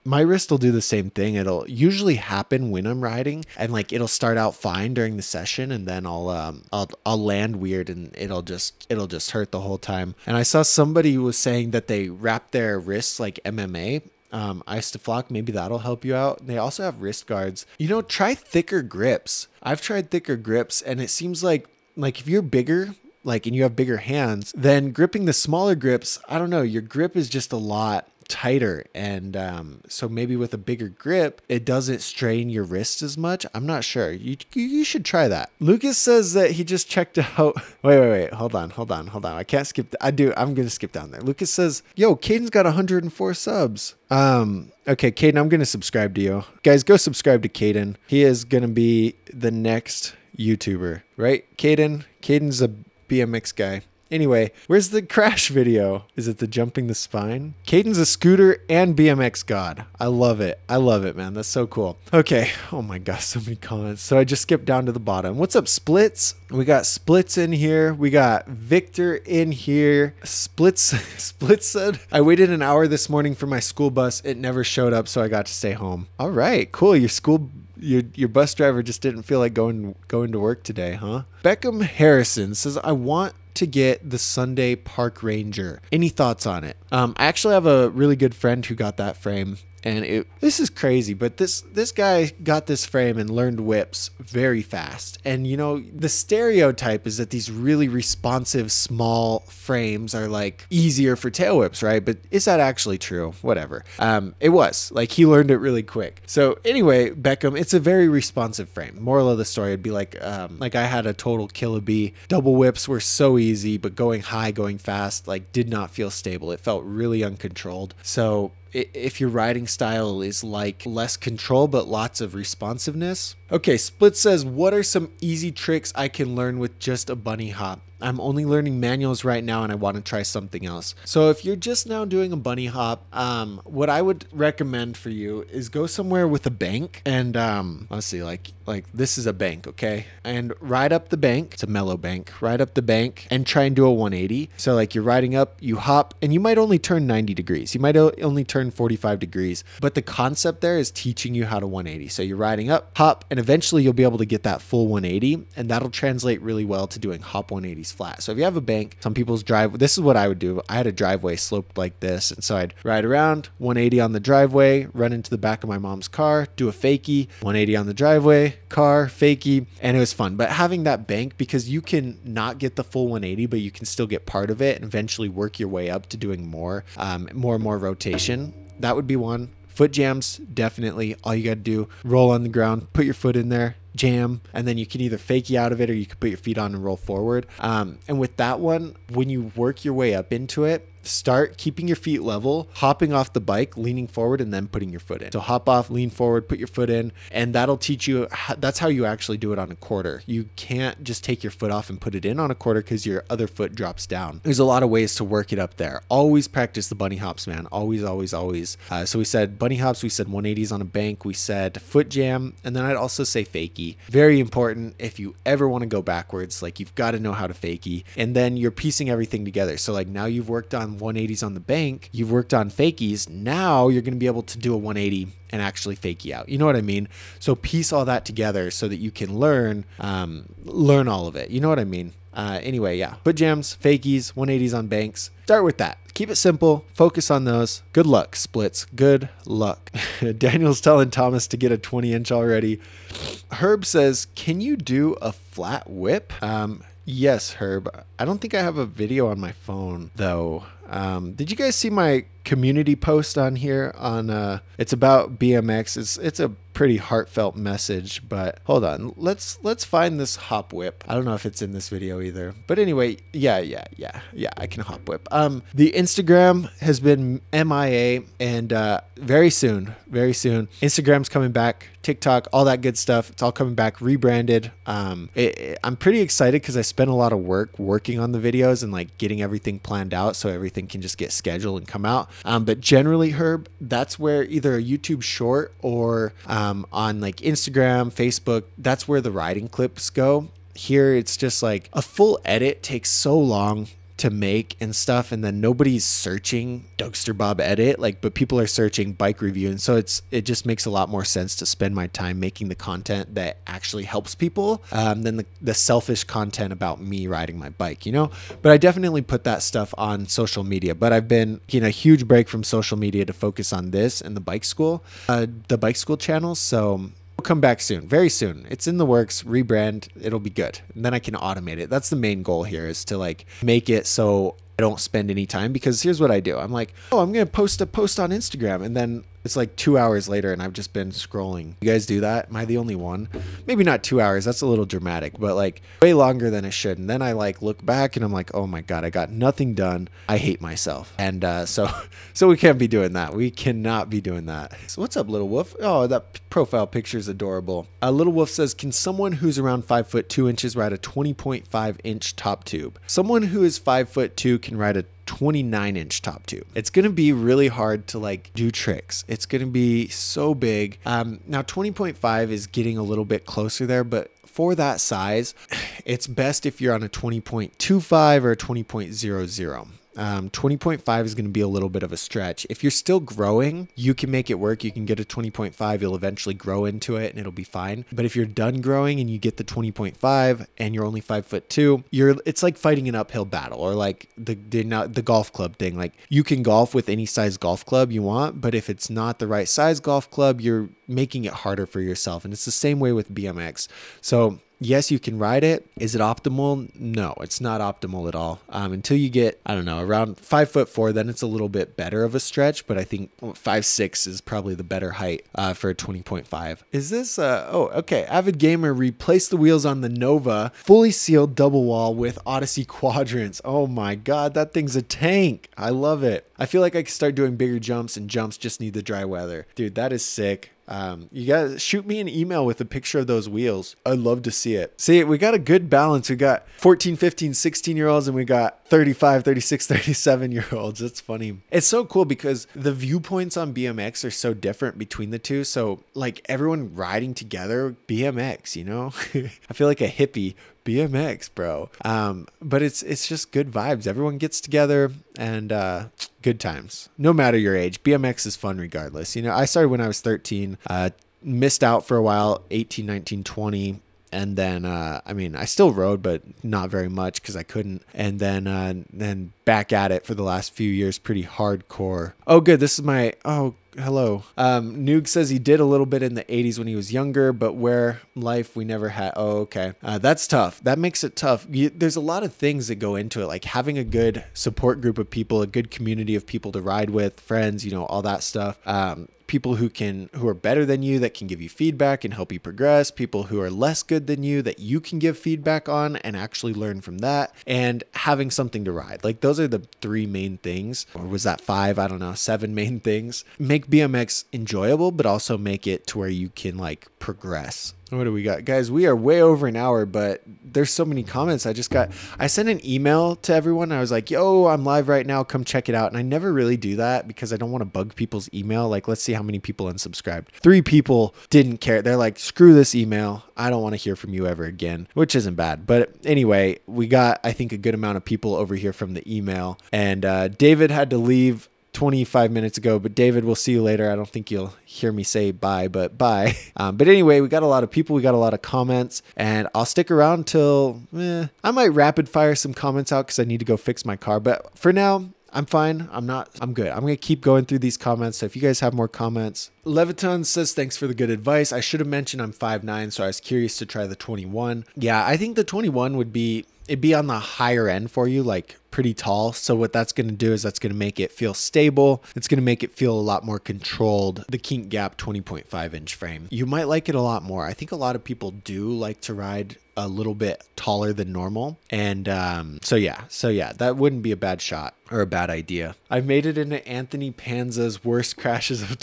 my wrist will do the same thing. It'll usually happen when I'm riding, and like it'll start out fine during the session, and then I'll um I'll I'll land weird, and it'll just it'll just hurt the whole time. And I saw somebody was saying that they wrap their wrists like MMA. Um, Isoflock, maybe that'll help you out. They also have wrist guards. You know, try thicker grips. I've tried thicker grips, and it seems like like if you're bigger, like and you have bigger hands, then gripping the smaller grips, I don't know, your grip is just a lot tighter and um, so maybe with a bigger grip it doesn't strain your wrist as much. I'm not sure. You, you should try that. Lucas says that he just checked out wait wait wait. Hold on hold on hold on. I can't skip i do i'm gonna skip down there. Lucas says yo caden's got 104 subs. Um okay caden i'm gonna subscribe to you. Guys go subscribe to caden. He is gonna be the next youtuber right? Caden caden's a bmx guy Anyway, where's the crash video? Is it the jumping the spine? Caden's a scooter and BMX god. I love it. I love it, man. That's so cool. Okay. Oh my gosh, so many comments. So I just skipped down to the bottom. What's up, Splits? We got Splits in here. We got Victor in here. Splits Splits said, I waited an hour this morning for my school bus. It never showed up, so I got to stay home. All right, cool. Your school your your bus driver just didn't feel like going going to work today, huh? Beckham Harrison says, I want to get the Sunday Park Ranger. Any thoughts on it? Um, I actually have a really good friend who got that frame and it this is crazy but this this guy got this frame and learned whips very fast. And you know the stereotype is that these really responsive small frames are like easier for tail whips right? But is that actually true? Whatever. Um it was. Like he learned it really quick. So anyway beckham it's a very responsive frame. Moral of the story would be like um like i had a total Killabee. Double whips were so easy but going high going fast like did not feel stable. It felt really uncontrolled. So if your riding style is like less control but lots of responsiveness. Okay, Split says, What are some easy tricks I can learn with just a bunny hop? I'm only learning manuals right now and I want to try something else. So if you're just now doing a bunny hop, um, what I would recommend for you is go somewhere with a bank and um, let's see, like like this is a bank, okay? And ride up the bank. It's a mellow bank. Ride up the bank and try and do a 180. So like you're riding up, you hop, and you might only turn 90 degrees. You might only turn 45 degrees. But the concept there is teaching you how to 180. So you're riding up, hop, and eventually you'll be able to get that full 180, and that'll translate really well to doing hop 180s flat. So if you have a bank, some people's drive this is what I would do. I had a driveway sloped like this, and so I'd ride around 180 on the driveway, run into the back of my mom's car, do a fakie, 180 on the driveway, car, fakie, and it was fun. But having that bank because you can not get the full 180, but you can still get part of it and eventually work your way up to doing more, um, more and more rotation. That would be one. Foot jams, definitely. All you got to do, roll on the ground, put your foot in there, jam, and then you can either fake you out of it or you can put your feet on and roll forward. Um, and with that one, when you work your way up into it, start keeping your feet level, hopping off the bike, leaning forward, and then putting your foot in. So hop off, lean forward, put your foot in, and that'll teach you. That's how you actually do it on a quarter. You can't just take your foot off and put it in on a quarter because your other foot drops down. There's a lot of ways to work it up there. Always practice the bunny hops, man. Always, always, always. Uh, so we said bunny hops, we said 180s on a bank, we said foot jam, and then I'd also say fakie. Very important if you ever want to go backwards, like you've got to know how to fakie, and then you're piecing everything together. So like now you've worked on 180s on the bank, you've worked on fakies. Now you're going to be able to do a 180 and actually fakie out. You know what I mean? So piece all that together so that you can learn um, learn all of it. You know what I mean? Uh, anyway, yeah, foot jams, fakies, 180s on banks. Start with that. Keep it simple. Focus on those. Good luck, splits. Good luck. Daniel's telling Thomas to get a 20 inch already. Herb says, Can you do a flat whip? Um, Yes, Herb. I don't think I have a video on my phone though. Um, did you guys see my community post on here? On uh, it's about BMX. It's it's a pretty heartfelt message. But hold on, let's let's find this hop whip. I don't know if it's in this video either. But anyway, yeah, yeah, yeah, yeah. I can hop whip. Um, the Instagram has been MIA, and uh, very soon, very soon, Instagram's coming back. TikTok, all that good stuff. It's all coming back, rebranded. Um, it, it, I'm pretty excited because I spent a lot of work working on the videos and like getting everything planned out so everything can just get scheduled and come out. Um, but generally, Herb, that's where either a YouTube short or um, on like Instagram, Facebook, that's where the riding clips go. Here, it's just like a full edit takes so long to make and stuff and then nobody's searching Dougster Bob edit like but people are searching bike review and so it's it just makes a lot more sense to spend my time making the content that actually helps people um, than the, the selfish content about me riding my bike you know? But I definitely put that stuff on social media but I've been getting a huge break from social media to focus on this and the bike school uh, the bike school channel so will come back soon, very soon. It's in the works, rebrand, it'll be good. And then I can automate it. That's the main goal here is to like make it so I don't spend any time because here's what I do. I'm like, oh, I'm going to post a post on Instagram and then it's like two hours later and I've just been scrolling. You guys do that? Am I the only one? Maybe not two hours. That's a little dramatic, but like way longer than it should. And then I like look back and I'm like, oh my God, I got nothing done. I hate myself. And uh, so, so we can't be doing that. We cannot be doing that. So what's up, little wolf? Oh, that profile picture is adorable. A uh, little wolf says, can someone who's around five foot two inches ride a 20.5 inch top tube? Someone who is five foot two can ride a 29 inch top tube. It's going to be really hard to like do tricks. It's going to be so big. Um, now 20.5 is getting a little bit closer there, but for that size, it's best if you're on a 20.25 or a 20.00. Um, 20.5 is going to be a little bit of a stretch. If you're still growing, you can make it work. You can get a 20.5. You'll eventually grow into it and it'll be fine. But if you're done growing and you get the 20.5 and you're only five foot two, you're it's like fighting an uphill battle or like the the, the golf club thing. Like you can golf with any size golf club you want, but if it's not the right size golf club, you're making it harder for yourself. And it's the same way with BMX. So yes, you can ride it. Is it optimal? No, it's not optimal at all. Um, until you get, I don't know, around five foot four, then it's a little bit better of a stretch. But I think five six is probably the better height uh, for a twenty point five. Is this? Uh, oh, okay. Avid Gamer replaced the wheels on the Nova, fully sealed double wall with Odyssey quadrants. Oh my god, that thing's a tank. I love it. I feel like I could start doing bigger jumps, and jumps just need the dry weather. Dude, that is sick. Um, you guys shoot me an email with a picture of those wheels. I'd love to see it. See, we got a good balance. We got 14, 15, 16 year olds, and we got 35, 36, 37 year olds. It's funny. It's so cool because the viewpoints on BMX are so different between the two. So, like, everyone riding together, BMX, you know? I feel like a hippie BMX, bro. Um, but it's it's just good vibes. Everyone gets together and uh, good times. No matter your age, BMX is fun regardless. You know, I started when I was 13. Uh, missed out for a while, 18, 19, 20 and then uh, I mean I still rode, but not very much because I couldn't. And then uh, then back at it for the last few years, pretty hardcore. Oh, good. This is my oh hello. Um, Noog says he did a little bit in the 80s when he was younger, but where life we never had. Oh, okay. Uh, that's tough. That makes it tough. You, there's a lot of things that go into it, like having a good support group of people, a good community of people to ride with, friends, you know, all that stuff. Um, people who can who are better than you that can give you feedback and help you progress people who are less good than you that you can give feedback on and actually learn from that and having something to ride. Like those are the three main things. Or was that five? I don't know. Seven main things. Make bmx enjoyable but also make it to where you can like progress what do we got? Guys, we are way over an hour, but there's so many comments. I just got, I sent an email to everyone. I was like, yo, I'm live right now. Come check it out. And I never really do that because I don't want to bug people's email. Like, let's see how many people unsubscribed. Three people didn't care. They're like, screw this email. I don't want to hear from you ever again, which isn't bad. But anyway, we got, I think, a good amount of people over here from the email. And uh, David had to leave 25 minutes ago. But David, we'll see you later. I don't think you'll hear me say bye, but bye. Um, but anyway, we got a lot of people, we got a lot of comments, and I'll stick around till eh, I might rapid fire some comments out because I need to go fix my car. But for now, I'm fine. I'm not, I'm good. I'm going to keep going through these comments. So if you guys have more comments, Leviton says, thanks for the good advice. I should have mentioned I'm 5'9, so I was curious to try the 21. Yeah, I think the 21 would be it'd be on the higher end for you, like pretty tall. So what that's going to do is that's going to make it feel stable. It's going to make it feel a lot more controlled. The Kink Gap 20.5 inch frame. You might like it a lot more. I think a lot of people do like to ride a little bit taller than normal. And um, so yeah, so yeah, that wouldn't be a bad shot or a bad idea. I made it into Anthony Panza's worst crashes of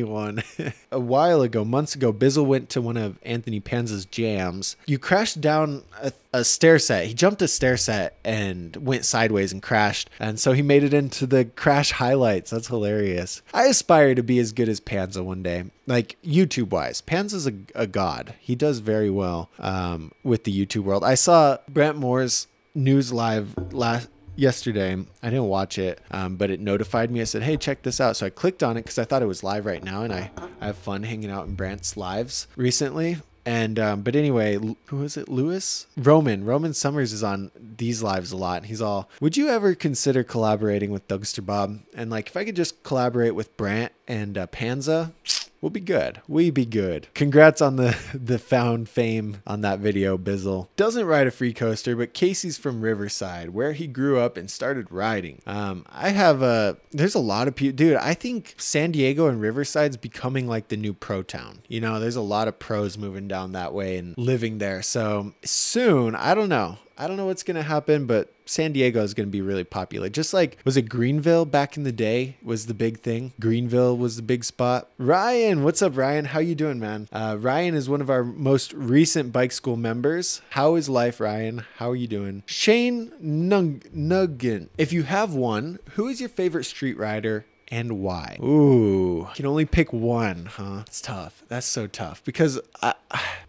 2021. a while ago, months ago, Bizzle went to one of Anthony Panza's jams. You crashed down a, a stair set. He jumped a stair set and went sideways and crashed. And so he made it into the crash highlights. That's hilarious. I aspire to be as good as Panza one day. Like YouTube wise, Panza's a, a god. He does very well um, with the YouTube world. I saw Brant Moore's news live last yesterday. I didn't watch it, um, but it notified me. I said, "Hey, check this out." So I clicked on it because I thought it was live right now, and I, I have fun hanging out in Brant's lives recently. And um, but anyway, who is it? Lewis Roman Roman Summers is on these lives a lot. And he's all, "Would you ever consider collaborating with Dougster Bob?" And like, if I could just collaborate with Brant and uh, Panza we'll be good. We be good. Congrats on the the found fame on that video, Bizzle. Doesn't ride a free coaster, but Casey's from Riverside, where he grew up and started riding. Um, I have a there's a lot of people, dude. I think San Diego and Riverside's becoming like the new pro town. You know, there's a lot of pros moving down that way and living there. So soon, I don't know. I don't know what's going to happen, but San Diego is going to be really popular. Just like, was it Greenville back in the day was the big thing? Greenville was the big spot. Ryan, what's up, Ryan? How you doing, man? Uh, Ryan is one of our most recent bike school members. How is life, Ryan? How are you doing? Shane Nug- Nuggan. If you have one, who is your favorite street rider and why? Ooh, you can only pick one, huh? It's tough. That's so tough because I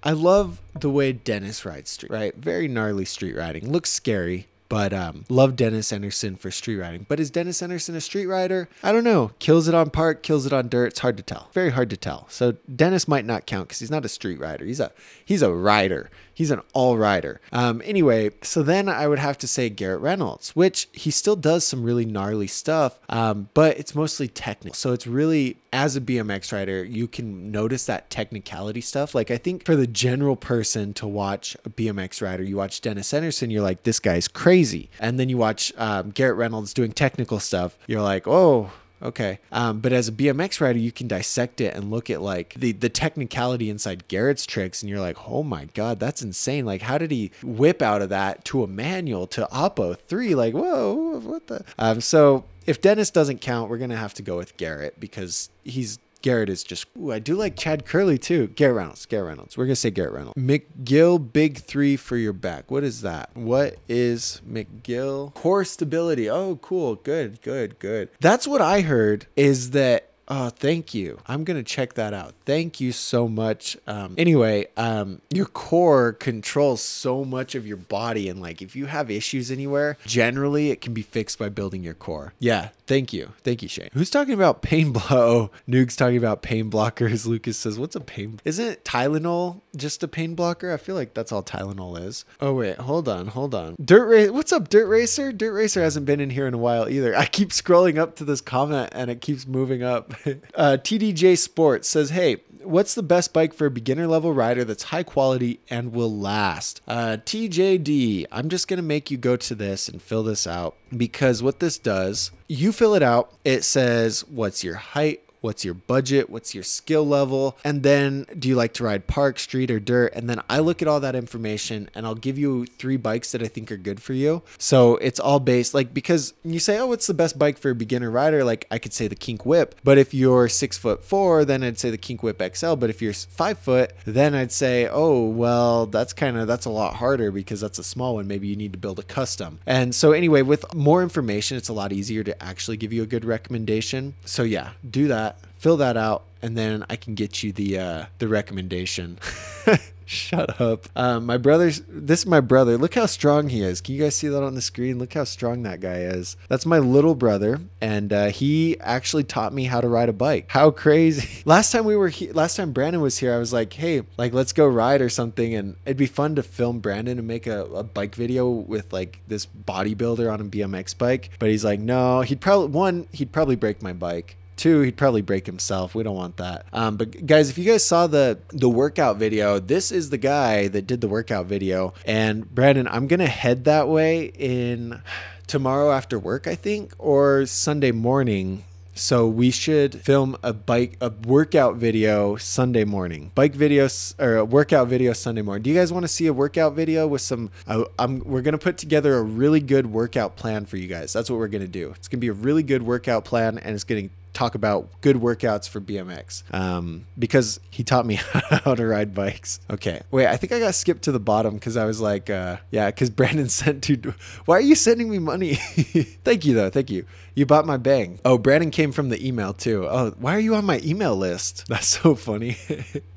I love the way Dennis rides street, right? Very gnarly street riding. Looks scary. But um, love Dennis Enarson for street riding. But is Dennis Enarson a street rider? I don't know. Kills it on park, kills it on dirt. It's hard to tell. Very hard to tell. So Dennis might not count because he's not a street rider. He's a he's a rider. He's an all rider. Um, anyway, so then I would have to say Garrett Reynolds, which he still does some really gnarly stuff, um, but it's mostly technical. So it's really as a BMX rider, you can notice that technicality stuff. Like I think for the general person to watch a BMX rider, you watch Dennis Enarson, you're like, this guy's crazy, and then you watch um, Garrett Reynolds doing technical stuff, you're like, oh Okay. Um, but as a BMX rider, you can dissect it and look at like the the technicality inside Garrett's tricks, and you're like, oh my god, that's insane! Like, how did he whip out of that to a manual to Oppo three? Like, whoa, what the? Um, so if Dennis doesn't count, we're gonna have to go with Garrett because he's Garrett is just. Ooh, I do like Chad Kerley too. Garrett Reynolds. Garrett Reynolds. We're gonna say Garrett Reynolds. McGill Big Three for your back. What is that? What is McGill core stability? Oh, cool. Good. Good. Good. That's what I heard. Is that Oh, thank you. I'm gonna check that out. Thank you so much. Um, anyway, um, your core controls so much of your body, and like if you have issues anywhere, generally it can be fixed by building your core. Yeah, thank you, thank you, Shane. Who's talking about pain blow? Oh, Noog's talking about pain blockers. Lucas says, "What's a pain? Isn't Tylenol just a pain blocker? I feel like that's all Tylenol is." Oh wait, hold on, hold on. Dirt race. What's up, Dirt Racer? Dirt Racer hasn't been in here in a while either. I keep scrolling up to this comment, and it keeps moving up. uh, TDJ Sports says, "Hey, what's the best bike for a beginner level rider that's high quality and will last?" Uh, TJD, I'm just gonna make you go to this and fill this out because what this does, you fill it out. It says, "What's your height?" What's your budget? What's your skill level? And then do you like to ride park, street, or dirt? And then I look at all that information and I'll give you three bikes that I think are good for you. So it's all based like because you say, oh, what's the best bike for a beginner rider? Like I could say the Kink Whip, but if you're six foot four, then I'd say the Kink Whip XL. But if you're five foot, then I'd say, oh, well, that's kind of that's a lot harder because that's a small one. Maybe you need to build a custom. And so anyway, with more information, it's a lot easier to actually give you a good recommendation. So yeah, do that fill that out and then I can get you the uh, the recommendation. Shut up. Um, my brother's. This is my brother. Look how strong he is. Can you guys see that on the screen? Look how strong that guy is. That's my little brother, and uh, he actually taught me how to ride a bike. How crazy! Last time we were here, last time Brandon was here, I was like, "Hey, like let's go ride or something," and it'd be fun to film Brandon and make a, a bike video with like this bodybuilder on a BMX bike. But he's like, "No, he'd probably one, he'd probably break my bike." Two, he'd probably break himself. We don't want that. Um, but guys, if you guys saw the the workout video, this is the guy that did the workout video. And Brandon, I'm gonna head that way in tomorrow after work, I think, or Sunday morning so we should film a bike a workout video Sunday morning. Bike videos or a workout video Sunday morning. Do you guys want to see a workout video with some uh, I'm we're going to put together a really good workout plan for you guys. That's what we're to do. It's to be a really good workout plan and it's to talk about good workouts for BMX um, because he taught me how to ride bikes. Okay, wait, I think I got skipped to the bottom because I was like, uh, yeah, because Brandon sent to. Why are you sending me money? thank you though, thank you. You bought my bang. Oh, Brandon came from the email too. Oh, why are you on my email list? That's so funny.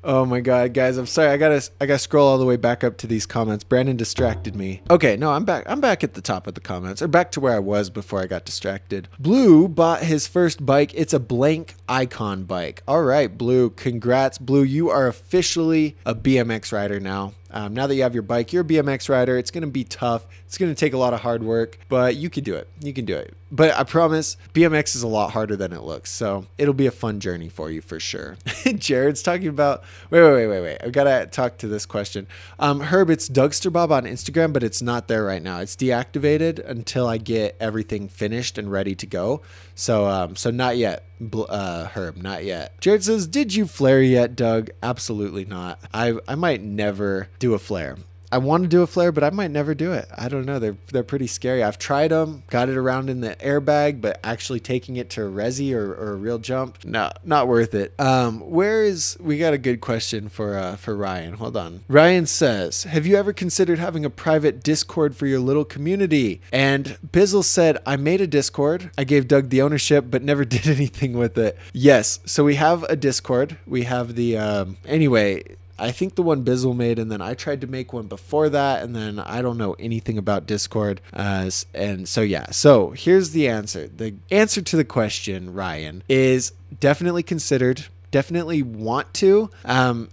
oh my god, guys, I'm sorry. I gotta I gotta scroll all the way back up to these comments. Brandon distracted me. Okay, no, I'm back. I'm back at the top of the comments, or back to where I was before I got distracted. Blue bought his first bike. It's a blank icon bike. All right, Blue. Congrats, Blue. You are officially a BMX rider now. Um, now that you have your bike, you're a BMX rider. It's going to be tough. It's going to take a lot of hard work, but you can do it. You can do it. But I promise, BMX is a lot harder than it looks. So it'll be a fun journey for you for sure. Jared's talking about. Wait, wait, wait, wait, wait. I've got to talk to this question. Um, Herb, it's Dougster Bob on Instagram, but it's not there right now. It's deactivated until I get everything finished and ready to go. So, um, so not yet, uh, Herb, not yet. Jared says, "Did you flare yet, Doug?" Absolutely not. I I might never do a flare. I want to do a flare, but I might never do it. I don't know. They're they're pretty scary. I've tried them, got it around in the airbag, but actually taking it to a resi or, or a real jump, no, not worth it. Um, where is we got a good question for uh, for Ryan. Hold on. Ryan says, "Have you ever considered having a private Discord for your little community?" And Bizzle said, "I made a Discord. I gave Doug the ownership, but never did anything with it." Yes, so we have a Discord. We have the um, anyway I think the one Bizzle made, and then I tried to make one before that, and then I don't know anything about Discord. Uh, and so, yeah. So here's the answer. The answer to the question, Ryan, is definitely considered, definitely want to. Um,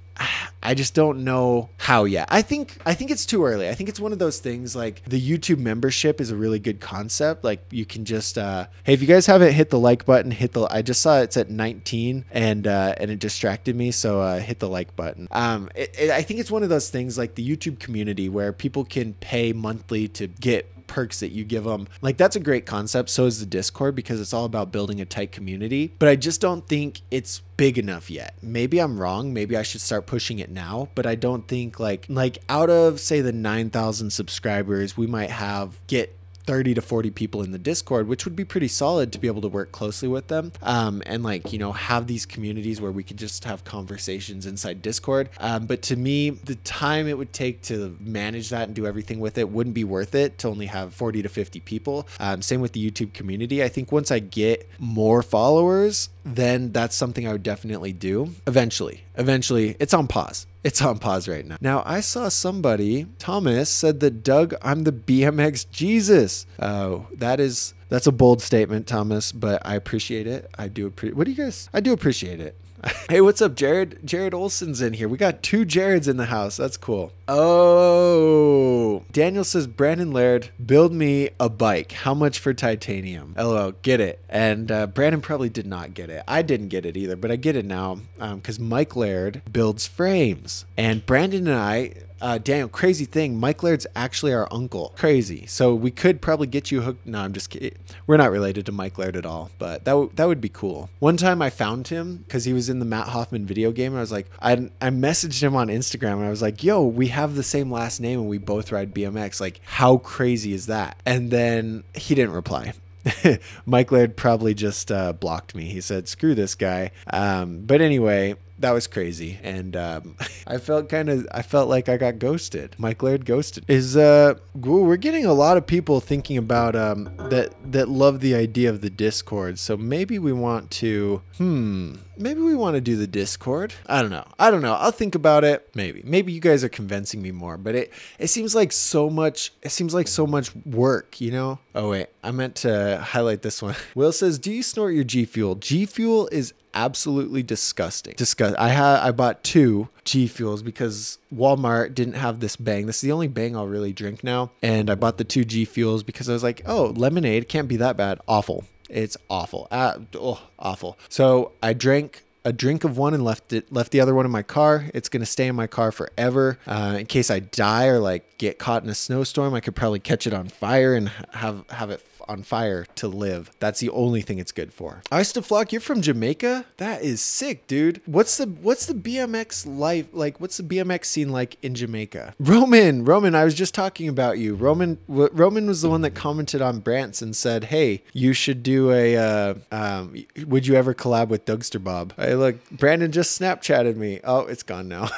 I just don't know how yet. I think I think it's too early. I think it's one of those things like the YouTube membership is a really good concept. Like you can just uh, hey, if you guys haven't hit the like button, hit the. I just saw it's at 19 and uh, and it distracted me, so uh, hit the like button. Um, it, it, I think it's one of those things like the YouTube community where people can pay monthly to get perks that you give them. Like that's a great concept. So is the Discord because it's all about building a tight community. But I just don't think it's big enough yet. Maybe I'm wrong. Maybe I should start pushing it now, but I don't think like like out of say the 9,000 subscribers, we might have get 30 to 40 people in the Discord, which would be pretty solid to be able to work closely with them um, and like, you know, have these communities where we could just have conversations inside Discord. Um, but to me, the time it would take to manage that and do everything with it wouldn't be worth it to only have 40 to 50 people. Um, same with the YouTube community. I think once I get more followers, then that's something I would definitely do eventually. Eventually, it's on pause. It's on pause right now. Now, I saw somebody, Thomas, said that Doug, I'm the BMX Jesus. Oh, that is that's a bold statement, Thomas, but I appreciate it. I do appreciate. What do you guys? I do appreciate it. hey, what's up, Jared? Jared Olson's in here. We got two Jareds in the house. That's cool. Oh, Daniel says, Brandon Laird, build me a bike. How much for titanium? LOL, get it. And uh, Brandon probably did not get it. I didn't get it either, but I get it now because um, Mike Laird builds frames. And Brandon and I, uh, Daniel, crazy thing. Mike Laird's actually our uncle. Crazy. So we could probably get you hooked. No, I'm just kidding. We're not related to Mike Laird at all, but that, w- that would be cool. One time I found him because he was in the Matt Hoffman video game. And I was like, I, I messaged him on Instagram and I was like, yo, we have the same last name and we both ride BMX. Like, how crazy is that? And then he didn't reply. Mike Laird probably just uh, blocked me. He said, screw this guy. Um, but anyway, that was crazy. And um, i felt kind of i felt like i got ghosted. Mike laird ghosted. Is uh we're getting a lot of people thinking about um that that love the idea of the discord. So maybe we want to hmm maybe we want to do the discord. I don't know. I don't know. I'll think about it. Maybe. Maybe you guys are convincing me more but it it seems like so much it seems like so much work you know? Oh wait. I meant to highlight this one. Will says do you snort your g fuel g fuel is absolutely disgusting. Disgust. I had I bought two G Fuels because Walmart didn't have this bang. This is the only bang I'll really drink now, and I bought the two G Fuels because I was like, oh, lemonade can't be that bad. Awful It's awful. Uh, oh, awful. So I drank a drink of one and left it left the other one in my car. It's gonna stay in my car forever. Uh, in case I die or like get caught in a snowstorm, I could probably catch it on fire and have have it on fire to live. That's the only thing it's good for. Ice to Flock, you're from Jamaica? That is sick, dude. What's the what's the BMX life like? What's the BMX scene like in Jamaica? Roman, Roman, I was just talking about you. Roman Roman was the one that commented on Brant's and said, "Hey, you should do a uh, um, would you ever collab with Dougster Bob?" Hey, look, Brandon just Snapchatted me. Oh, it's gone now.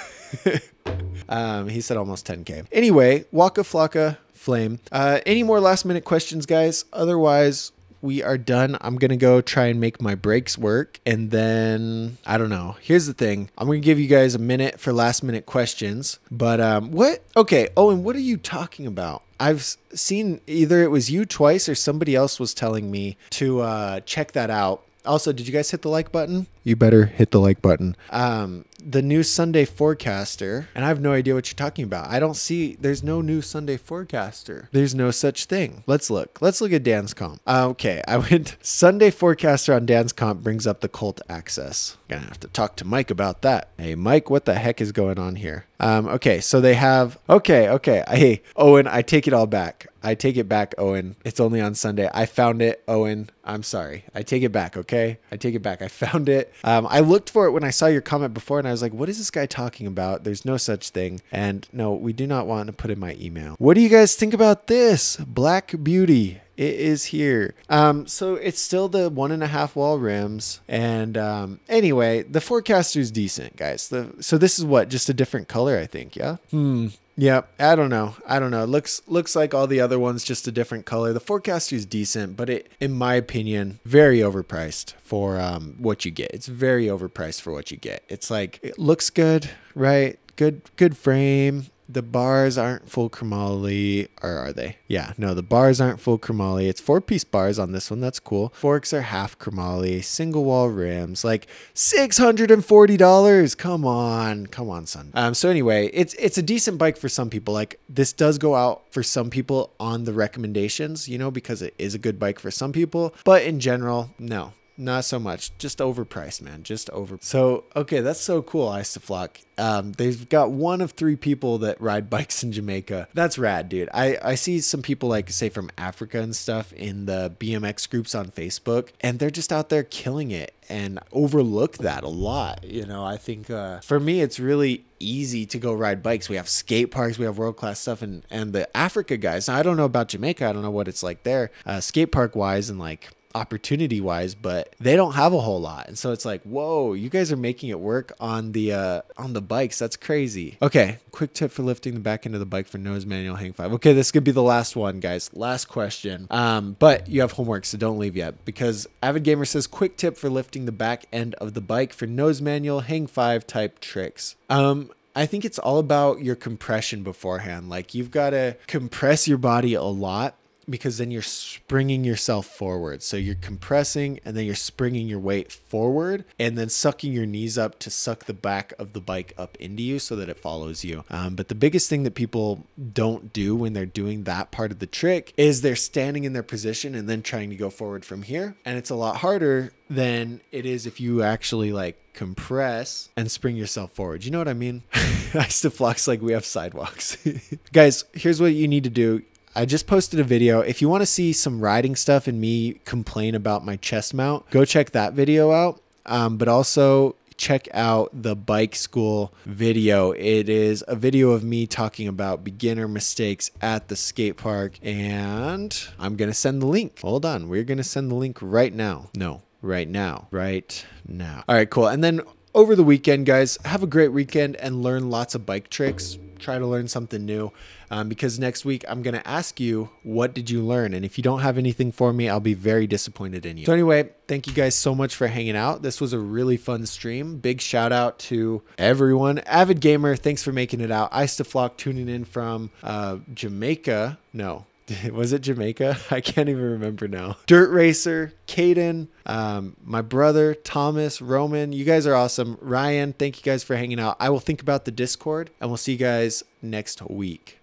um, he said almost 10k. Anyway, Waka Flocka flame. Uh, any more last minute questions, guys? Otherwise, we are done. I'm going to go try and make my brakes work. And then, I don't know. Here's the thing I'm going to give you guys a minute for last minute questions. But um, what? Okay, Owen, what are you talking about? I've seen either it was you twice or somebody else was telling me to uh, check that out. Also, did you guys hit the like button? You better hit the like button. Um, the new Sunday forecaster, and I have no idea what you're talking about. I don't see. There's no new Sunday forecaster. There's no such thing. Let's look. Let's look at Dan's comp. Uh, okay, I went Sunday forecaster on Dan's comp brings up the cult access. Gonna have to talk to Mike about that. Hey, Mike, what the heck is going on here? Um, okay, so they have. Okay, okay. Hey, Owen, I take it all back. I take it back, Owen. It's only on Sunday. I found it, Owen. I'm sorry. I take it back, okay? I take it back. I found it. Um, I looked for it when I saw your comment before and I was like, what is this guy talking about? There's no such thing. And no, we do not want to put in my email. What do you guys think about this? Black Beauty. It is here. Um, so it's still the one and a half wall rims. And um, anyway, the forecaster is decent, guys. The, so this is what? Just a different color, I think. Yeah. Hmm. Yeah, I don't know. I don't know. It looks looks like all the other ones, just a different color. The forecaster is decent, but it, in my opinion, very overpriced for um, what you get. It's very overpriced for what you get. It's like it looks good, right? Good good frame the bars aren't full chromoly, or are they? Yeah, no, the bars aren't full chromoly. It's four piece bars on this one. That's cool. Forks are half chromoly, single wall rims, like six hundred and forty dollars. Come on, come on, son. Um, so anyway, it's it's a decent bike for some people. Like this does go out for some people on the recommendations, you know, because it is a good bike for some people. But in general, no, not so much. Just overpriced, man. Just over. So okay, that's so cool. Ice to Flock. Um, they've got one of three people that ride bikes in Jamaica. That's rad, dude. I I see some people like say from Africa and stuff in the BMX groups on Facebook, and they're just out there killing it and overlook that a lot. You know, I think uh, for me, it's really easy to go ride bikes. We have skate parks, we have world class stuff, and and the Africa guys. Now, I don't know about Jamaica. I don't know what it's like there, uh, skate park wise, and like opportunity wise, but they don't have a whole lot. And so it's like, whoa, you guys are making it work on the uh on the bikes. That's crazy. Okay, quick tip for lifting the back end of the bike for nose manual hang five. Okay, this could be the last one, guys. Last question. Um, but you have homework, so don't leave yet because Avid Gamer says quick tip for lifting the back end of the bike for nose manual hang five type tricks. Um, I think it's all about your compression beforehand. Like you've got to compress your body a lot because then you're springing yourself forward. So you're compressing and then you're springing your weight forward and then sucking your knees up to suck the back of the bike up into you so that it follows you. Um, but the biggest thing that people don't do when they're doing that part of the trick is they're standing in their position and then trying to go forward from here. And it's a lot harder than it is if you actually like compress and spring yourself forward. You know what I mean? I still flux like we have sidewalks. Guys, here's what you need to do I just posted a video. If you want to see some riding stuff and me complain about my chest mount, go check that video out. Um, but also check out the bike school video. It is a video of me talking about beginner mistakes at the skate park. And I'm going to send the link. Hold on. We're going to send the link right now. No, right now. Right now. All right, cool. And then over the weekend, guys, have a great weekend and learn lots of bike tricks. Try to learn something new um, because next week I'm going to ask you, what did you learn? And if you don't have anything for me, I'll be very disappointed in you. So, anyway, thank you guys so much for hanging out. This was a really fun stream. Big shout out to everyone. Avid Gamer, thanks for making it out. To tuning in from uh, Jamaica. No, was it Jamaica? I can't even remember now. Dirt Racer, Caden, um, my brother, Thomas, Roman. You guys are awesome. Ryan, thank you guys for hanging out. I will think about the Discord and we'll see you guys next week.